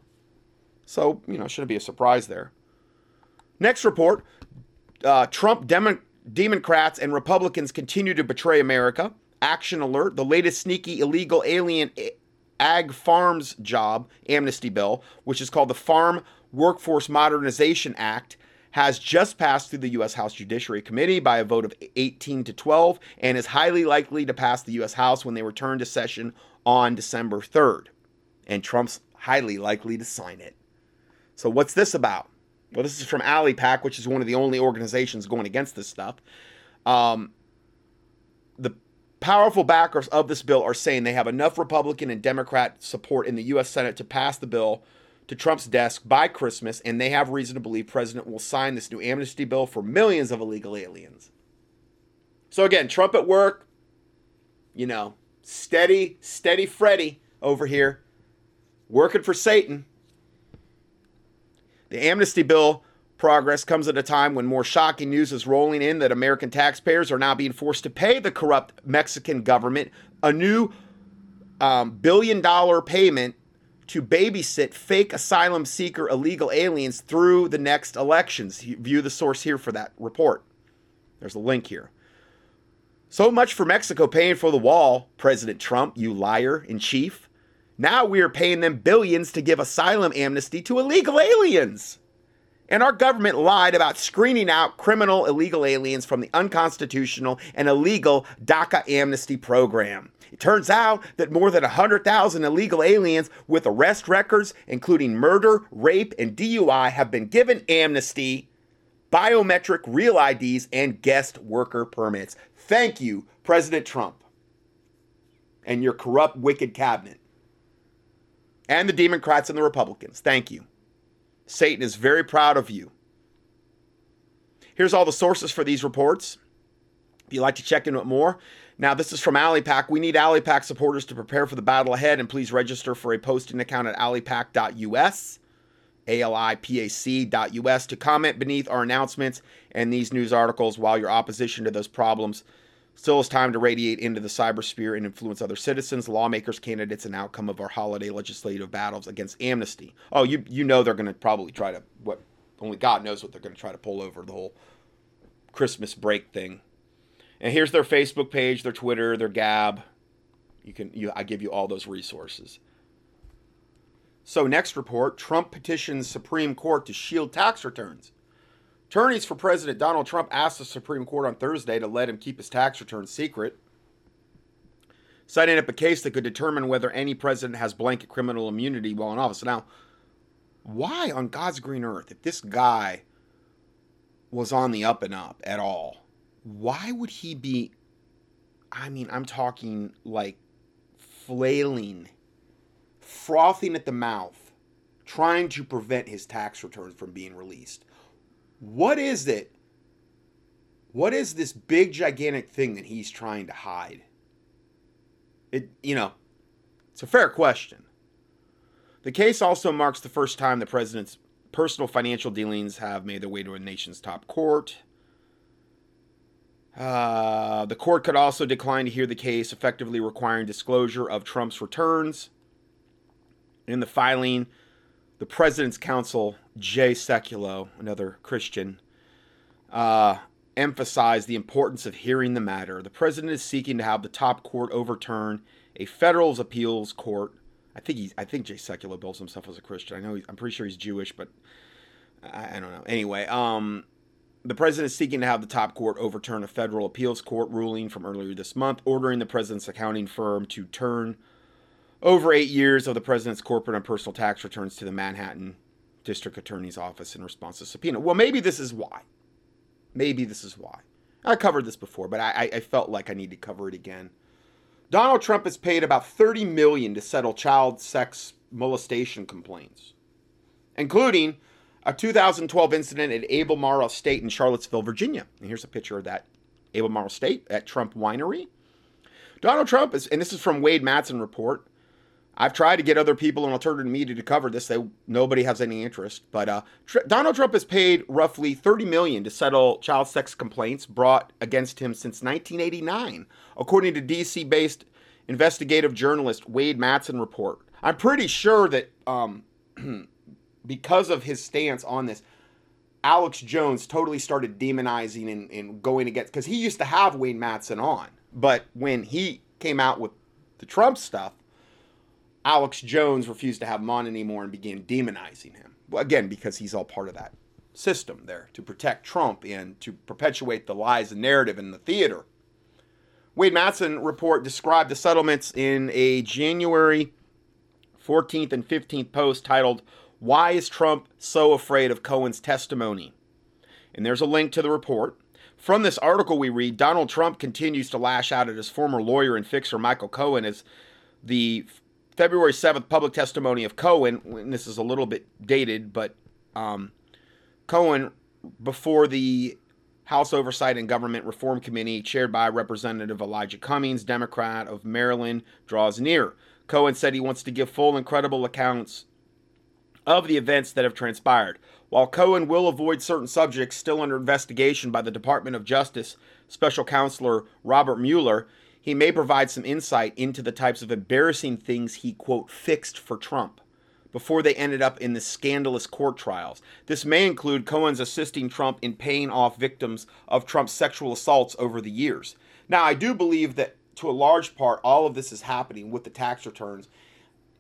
So, you know, shouldn't be a surprise there. Next report uh, Trump Demo- Democrats and Republicans continue to betray America. Action alert the latest sneaky illegal alien ag farms job amnesty bill, which is called the Farm Workforce Modernization Act, has just passed through the U.S. House Judiciary Committee by a vote of 18 to 12 and is highly likely to pass the U.S. House when they return to session on December 3rd. And Trump's highly likely to sign it. So, what's this about? Well, this is from ALIPAC, which is one of the only organizations going against this stuff. Um, the powerful backers of this bill are saying they have enough Republican and Democrat support in the U.S. Senate to pass the bill to Trump's desk by Christmas, and they have reason to believe President will sign this new amnesty bill for millions of illegal aliens. So again, Trump at work, you know, steady, steady Freddy over here, working for Satan. The amnesty bill progress comes at a time when more shocking news is rolling in that American taxpayers are now being forced to pay the corrupt Mexican government a new um, billion dollar payment to babysit fake asylum seeker illegal aliens through the next elections. View the source here for that report. There's a link here. So much for Mexico paying for the wall, President Trump, you liar in chief. Now we are paying them billions to give asylum amnesty to illegal aliens. And our government lied about screening out criminal illegal aliens from the unconstitutional and illegal DACA amnesty program. It turns out that more than 100,000 illegal aliens with arrest records, including murder, rape, and DUI, have been given amnesty, biometric real IDs, and guest worker permits. Thank you, President Trump, and your corrupt, wicked cabinet and the Democrats and the Republicans. Thank you. Satan is very proud of you. Here's all the sources for these reports. If you'd like to check in with more, now this is from AliPac. We need AliPac supporters to prepare for the battle ahead, and please register for a posting account at alipac.us, A-L-I-P-A-C.us, to comment beneath our announcements and these news articles while your opposition to those problems Still is time to radiate into the cybersphere and influence other citizens, lawmakers, candidates, and outcome of our holiday legislative battles against amnesty. Oh, you you know they're going to probably try to what only God knows what they're going to try to pull over the whole Christmas break thing. And here's their Facebook page, their Twitter, their Gab. You can you I give you all those resources. So next report, Trump petitions Supreme Court to shield tax returns. Attorneys for President Donald Trump asked the Supreme Court on Thursday to let him keep his tax return secret, setting up a case that could determine whether any president has blanket criminal immunity while in office. Now, why on God's green earth, if this guy was on the up and up at all, why would he be? I mean, I'm talking like flailing, frothing at the mouth, trying to prevent his tax returns from being released what is it? What is this big gigantic thing that he's trying to hide? It you know, it's a fair question. The case also marks the first time the president's personal financial dealings have made their way to a nation's top court. Uh, the court could also decline to hear the case, effectively requiring disclosure of Trump's returns. In the filing, the president's counsel, Jay Sekulow, another Christian, uh, emphasized the importance of hearing the matter. The president is seeking to have the top court overturn a federal appeals court. I think he's. I think Jay Sekulow bills himself as a Christian. I know. I'm pretty sure he's Jewish, but I, I don't know. Anyway, um, the president is seeking to have the top court overturn a federal appeals court ruling from earlier this month, ordering the president's accounting firm to turn over eight years of the president's corporate and personal tax returns to the Manhattan District Attorney's Office in response to subpoena. Well, maybe this is why. Maybe this is why. I covered this before, but I, I felt like I need to cover it again. Donald Trump has paid about 30 million to settle child sex molestation complaints, including a 2012 incident at Abel Albemarle Estate in Charlottesville, Virginia. And here's a picture of that Abel Albemarle Estate at Trump Winery. Donald Trump is, and this is from Wayne Madsen report. I've tried to get other people in alternative media to cover this. They nobody has any interest. But uh, Tr- Donald Trump has paid roughly 30 million to settle child sex complaints brought against him since 1989, according to DC-based investigative journalist Wayne Madsen report. I'm pretty sure that um, because of his stance on this, Alex Jones totally started demonizing and, and going against because he used to have Wayne Madsen on, but when he came out with the Trump stuff Alex Jones refused to have him on anymore and began demonizing him. Well, again, because he's all part of that system there to protect Trump and to perpetuate the lies and narrative in the theater. Wayne Madsen report described the settlements in a January 14th and 15th post titled, Why is Trump So Afraid of Cohen's Testimony? And there's a link to the report. From this article, we read Donald Trump continues to lash out at his former lawyer and fixer Michael Cohen as the February 7th public testimony of Cohen, and this is a little bit dated, but um, Cohen, before the House Oversight and Government Reform Committee, chaired by Representative Elijah Cummings, Democrat of Maryland, draws near. Cohen said he wants to give full and credible accounts of the events that have transpired. While Cohen will avoid certain subjects still under investigation by the Department of Justice Special Counselor Robert Mueller, he may provide some insight into the types of embarrassing things he, quote, fixed for Trump before they ended up in the scandalous court trials. This may include Cohen's assisting Trump in paying off victims of Trump's sexual assaults over the years. Now, I do believe that to a large part, all of this is happening with the tax returns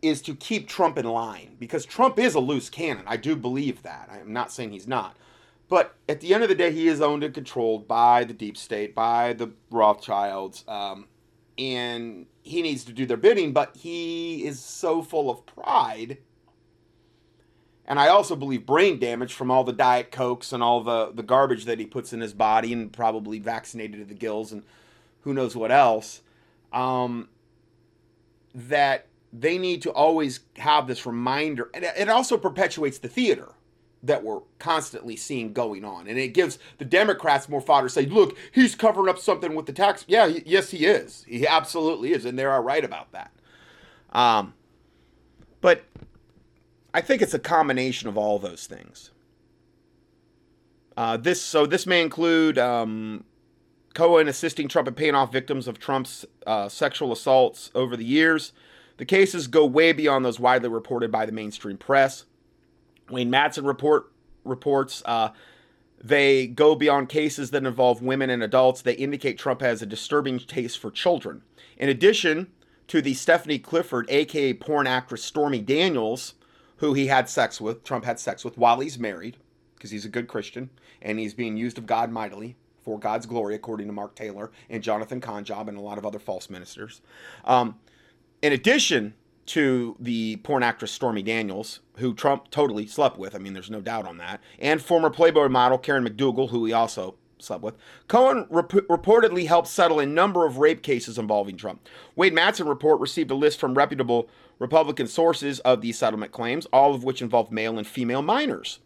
is to keep Trump in line because Trump is a loose cannon. I do believe that. I'm not saying he's not. But at the end of the day, he is owned and controlled by the deep state, by the Rothschilds. Um, and he needs to do their bidding, but he is so full of pride. And I also believe brain damage from all the Diet Cokes and all the, the garbage that he puts in his body and probably vaccinated to the gills and who knows what else. Um, that they need to always have this reminder. And it also perpetuates the theater that we're constantly seeing going on. And it gives the Democrats more fodder to say, look, he's covering up something with the tax. Yeah, he, yes, he is. He absolutely is. And they are right about that. Um, but I think it's a combination of all those things. Uh, this so this may include um, Cohen assisting Trump in paying off victims of Trump's uh, sexual assaults over the years. The cases go way beyond those widely reported by the mainstream press. Wayne Madsen report reports uh, they go beyond cases that involve women and adults. They indicate Trump has a disturbing taste for children. In addition to the Stephanie Clifford, aka porn actress Stormy Daniels, who he had sex with, Trump had sex with while he's married, because he's a good Christian and he's being used of God mightily for God's glory, according to Mark Taylor and Jonathan Conjob and a lot of other false ministers. Um, in addition to the porn actress Stormy Daniels, who Trump totally slept with. I mean, there's no doubt on that. And former Playboy model Karen McDougal, who he also slept with. Cohen rep- reportedly helped settle a number of rape cases involving Trump. Wayne Madsen report received a list from reputable Republican sources of these settlement claims, all of which involved male and female minors.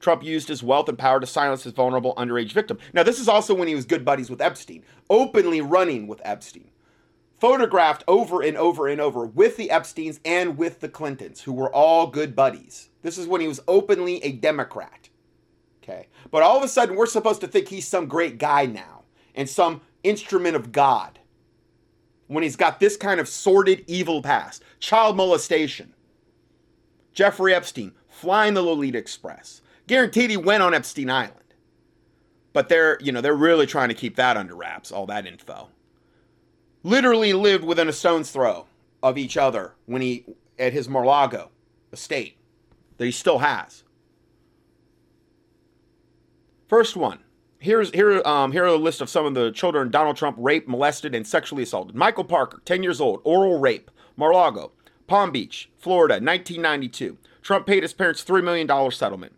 Trump used his wealth and power to silence his vulnerable underage victim. Now, this is also when he was good buddies with Epstein, openly running with Epstein photographed over and over and over with the Epsteins and with the Clintons, who were all good buddies. This is when he was openly a Democrat. Okay. But all of a sudden, we're supposed to think he's some great guy now and some instrument of God when he's got this kind of sordid, evil past. Child molestation. Jeffrey Epstein flying the Lolita Express. Guaranteed he went on Epstein Island. But they're, you know, they're really trying to keep that under wraps, all that info literally lived within a stone's throw of each other when he at his Mar-a-Lago estate that he still has. First one. Here's here um here are a list of some of the children Donald Trump raped, molested, and sexually assaulted. Michael Parker, 10 years old, oral rape, Mar-a-Lago, Palm Beach, Florida, 1992. Trump paid his parents $3 million settlement.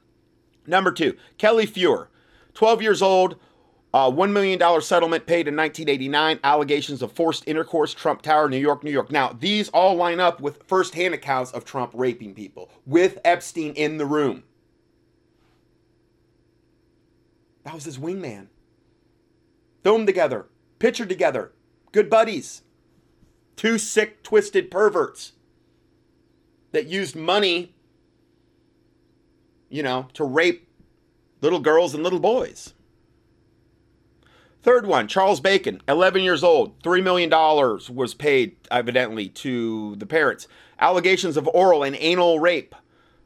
Number two, Kelly Feuer, 12 years old, Uh, $1 million settlement paid in 1989. Allegations of forced intercourse, Trump Tower, New York, New York. Now, these all line up with firsthand accounts of Trump raping people with Epstein in the room. That was his wingman. Filmed together, pictured together, good buddies. Two sick, twisted perverts that used money, you know, to rape little girls and little boys. Third one, Charles Bacon, 11 years old, $3 million was paid, evidently, to the parents. Allegations of oral and anal rape.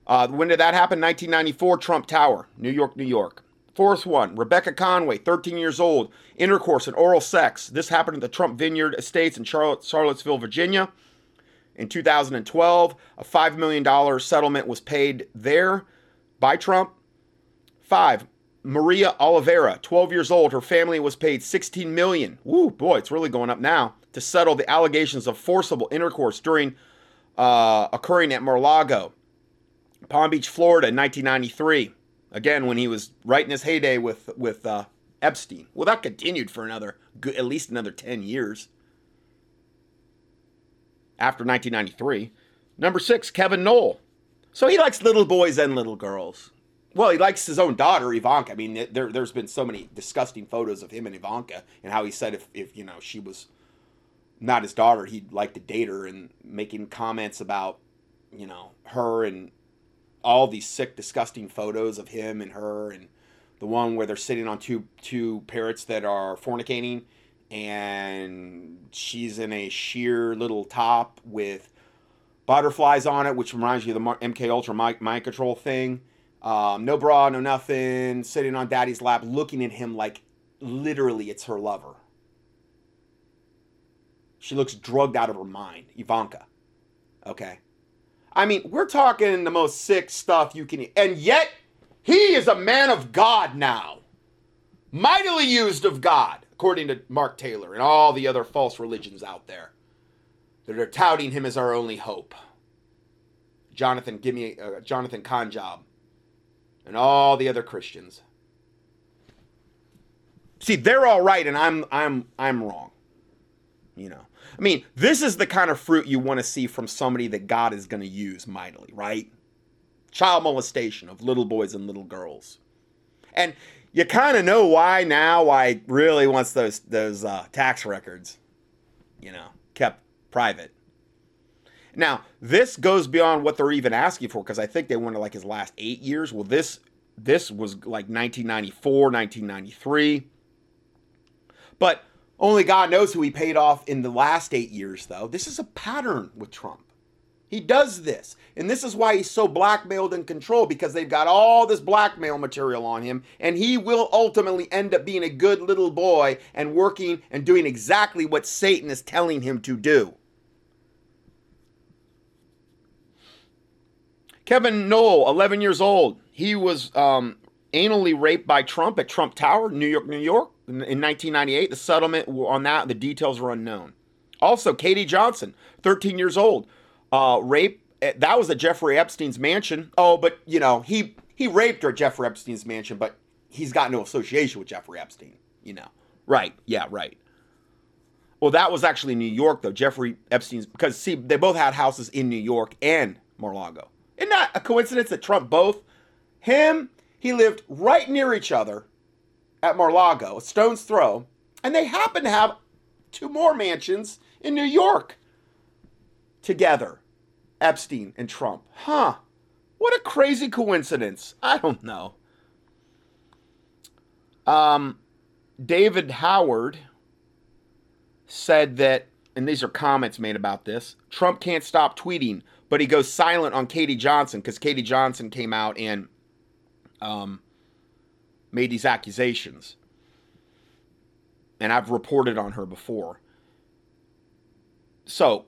Uh, when did that happen? 1994, Trump Tower, New York, New York. Fourth one, Rebecca Conway, 13 years old, intercourse and oral sex. This happened at the Trump Vineyard Estates in Charlotte, Charlottesville, Virginia. In 2012, a $5 million settlement was paid there by Trump. Five, Maria Oliveira, 12 years old, her family was paid 16 million. Woo, boy, it's really going up now to settle the allegations of forcible intercourse during uh, occurring at Mar-a-Lago, Palm Beach, Florida, in 1993. Again, when he was right in his heyday with with uh, Epstein. Well, that continued for another at least another 10 years after 1993. Number six, Kevin Knoll. So he likes little boys and little girls. Well, he likes his own daughter, Ivanka. I mean, there, there's been so many disgusting photos of him and Ivanka, and how he said if, if you know she was not his daughter, he'd like to date her, and making comments about you know her and all these sick, disgusting photos of him and her, and the one where they're sitting on two two parrots that are fornicating, and she's in a sheer little top with butterflies on it, which reminds you of the MK Ultra mind, mind control thing um, no bra, no nothing, sitting on daddy's lap, looking at him like literally it's her lover. She looks drugged out of her mind, Ivanka. Okay. I mean, we're talking the most sick stuff you can, and yet he is a man of God now, mightily used of God, according to Mark Taylor and all the other false religions out there that are touting him as our only hope. Jonathan, give me uh, Jonathan Conjob and all the other Christians. See, they're all right and I'm I'm I'm wrong. You know. I mean, this is the kind of fruit you want to see from somebody that God is going to use mightily, right? Child molestation of little boys and little girls. And you kind of know why now why really wants those those uh, tax records, you know, kept private. Now, this goes beyond what they're even asking for because I think they wanted like his last eight years. Well, this this was like 1994, 1993. But only God knows who he paid off in the last eight years, though. This is a pattern with Trump. He does this. And this is why he's so blackmailed and controlled because they've got all this blackmail material on him. And he will ultimately end up being a good little boy and working and doing exactly what Satan is telling him to do. Kevin Knoll, 11 years old. He was um, anally raped by Trump at Trump Tower, New York, New York, in, in 1998. The settlement on that, the details are unknown. Also, Katie Johnson, 13 years old, uh, rape. Eh, that was at Jeffrey Epstein's mansion. Oh, but you know he he raped her at Jeffrey Epstein's mansion, but he's got no association with Jeffrey Epstein. You know, right? Yeah, right. Well, that was actually New York though. Jeffrey Epstein's because see they both had houses in New York and Mar-a-Lago. Isn't that a coincidence that Trump both, him, he lived right near each other at Mar-a-Lago, a stone's throw, and they happen to have two more mansions in New York together, Epstein and Trump. Huh. What a crazy coincidence. I don't know. Um, David Howard said that, and these are comments made about this Trump can't stop tweeting but he goes silent on Katie Johnson because Katie Johnson came out and um, made these accusations. And I've reported on her before. So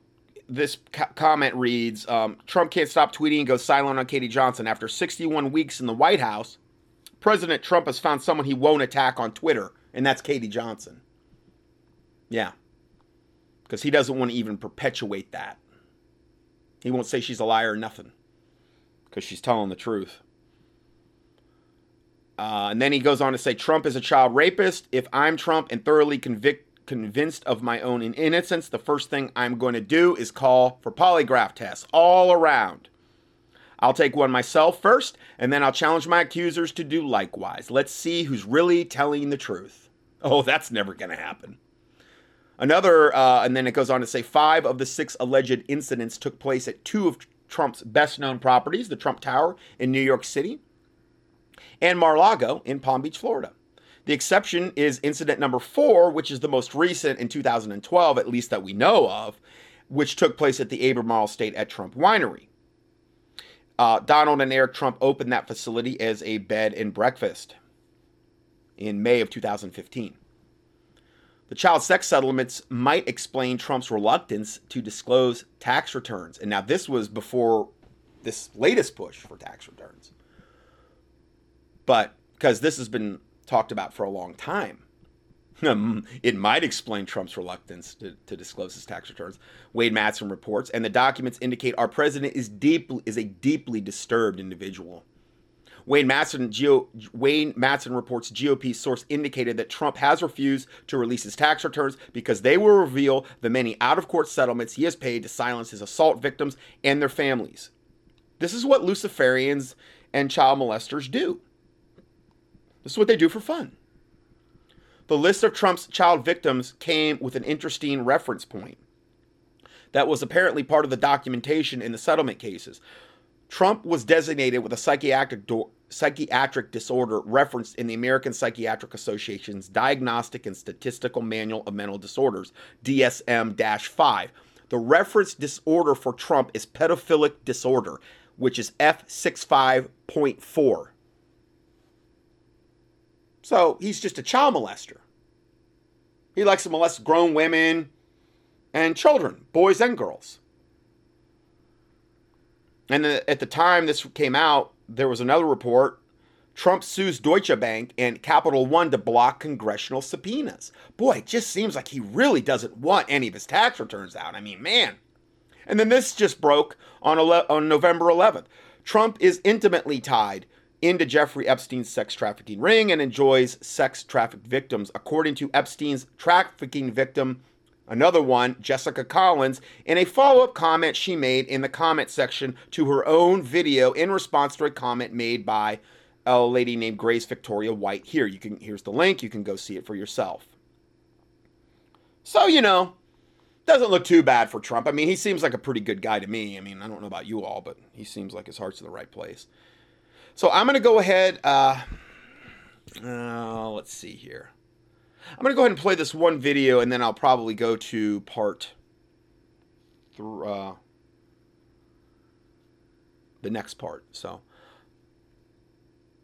this co- comment reads um, Trump can't stop tweeting and goes silent on Katie Johnson. After 61 weeks in the White House, President Trump has found someone he won't attack on Twitter, and that's Katie Johnson. Yeah. Because he doesn't want to even perpetuate that. He won't say she's a liar or nothing because she's telling the truth. Uh, and then he goes on to say Trump is a child rapist. If I'm Trump and thoroughly convict, convinced of my own innocence, the first thing I'm going to do is call for polygraph tests all around. I'll take one myself first, and then I'll challenge my accusers to do likewise. Let's see who's really telling the truth. Oh, that's never going to happen. Another, uh, and then it goes on to say five of the six alleged incidents took place at two of Trump's best known properties the Trump Tower in New York City and Mar-a-Lago in Palm Beach, Florida. The exception is incident number four, which is the most recent in 2012, at least that we know of, which took place at the Albemarle Estate at Trump Winery. Uh, Donald and Eric Trump opened that facility as a bed and breakfast in May of 2015. The child sex settlements might explain Trump's reluctance to disclose tax returns. And now, this was before this latest push for tax returns. But because this has been talked about for a long time, it might explain Trump's reluctance to, to, disclose his tax returns. Wayne Madsen reports, and the documents indicate our president is deeply is a deeply disturbed individual. Wayne Matson, Geo, Wayne Madsen reports GOP source indicated that Trump has refused to release his tax returns because they will reveal the many out of court settlements he has paid to silence his assault victims and their families. This is what Luciferians and child molesters do. This is what they do for fun. The list of Trump's child victims came with an interesting reference point that was apparently part of the documentation in the settlement cases. Trump was designated with a psychiatric psychiatric disorder referenced in the American Psychiatric Association's Diagnostic and Statistical Manual of Mental Disorders, DSM 5. The reference disorder for Trump is pedophilic disorder, which is F65.4. So he's just a child molester. He likes to molest grown women and children, boys and girls. And uh, at the time this came out, there was another report. Trump sues Deutsche Bank and Capital One to block congressional subpoenas. Boy, it just seems like he really doesn't want any of his tax returns out. I mean, man. And then this just broke on, on November 11th. Trump is intimately tied into Jeffrey Epstein's sex trafficking ring and enjoys sex trafficked victims, according to Epstein's trafficking victim Another one, Jessica Collins, in a follow up comment she made in the comment section to her own video in response to a comment made by a lady named Grace Victoria White. Here, you can here's the link, you can go see it for yourself. So, you know, doesn't look too bad for Trump. I mean, he seems like a pretty good guy to me. I mean, I don't know about you all, but he seems like his heart's in the right place. So I'm to go ahead. Uh, uh, let's see here. I'm going to go ahead and play this one video, and then I'll probably go to part th- uh, the next part. So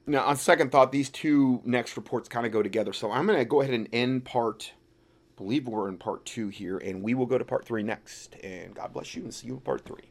now, on second thought, these two next reports kind of go together. So I'm going to go ahead and end part. I believe we're in part two here, and we will go to part three next. And God bless you, and see you in part three.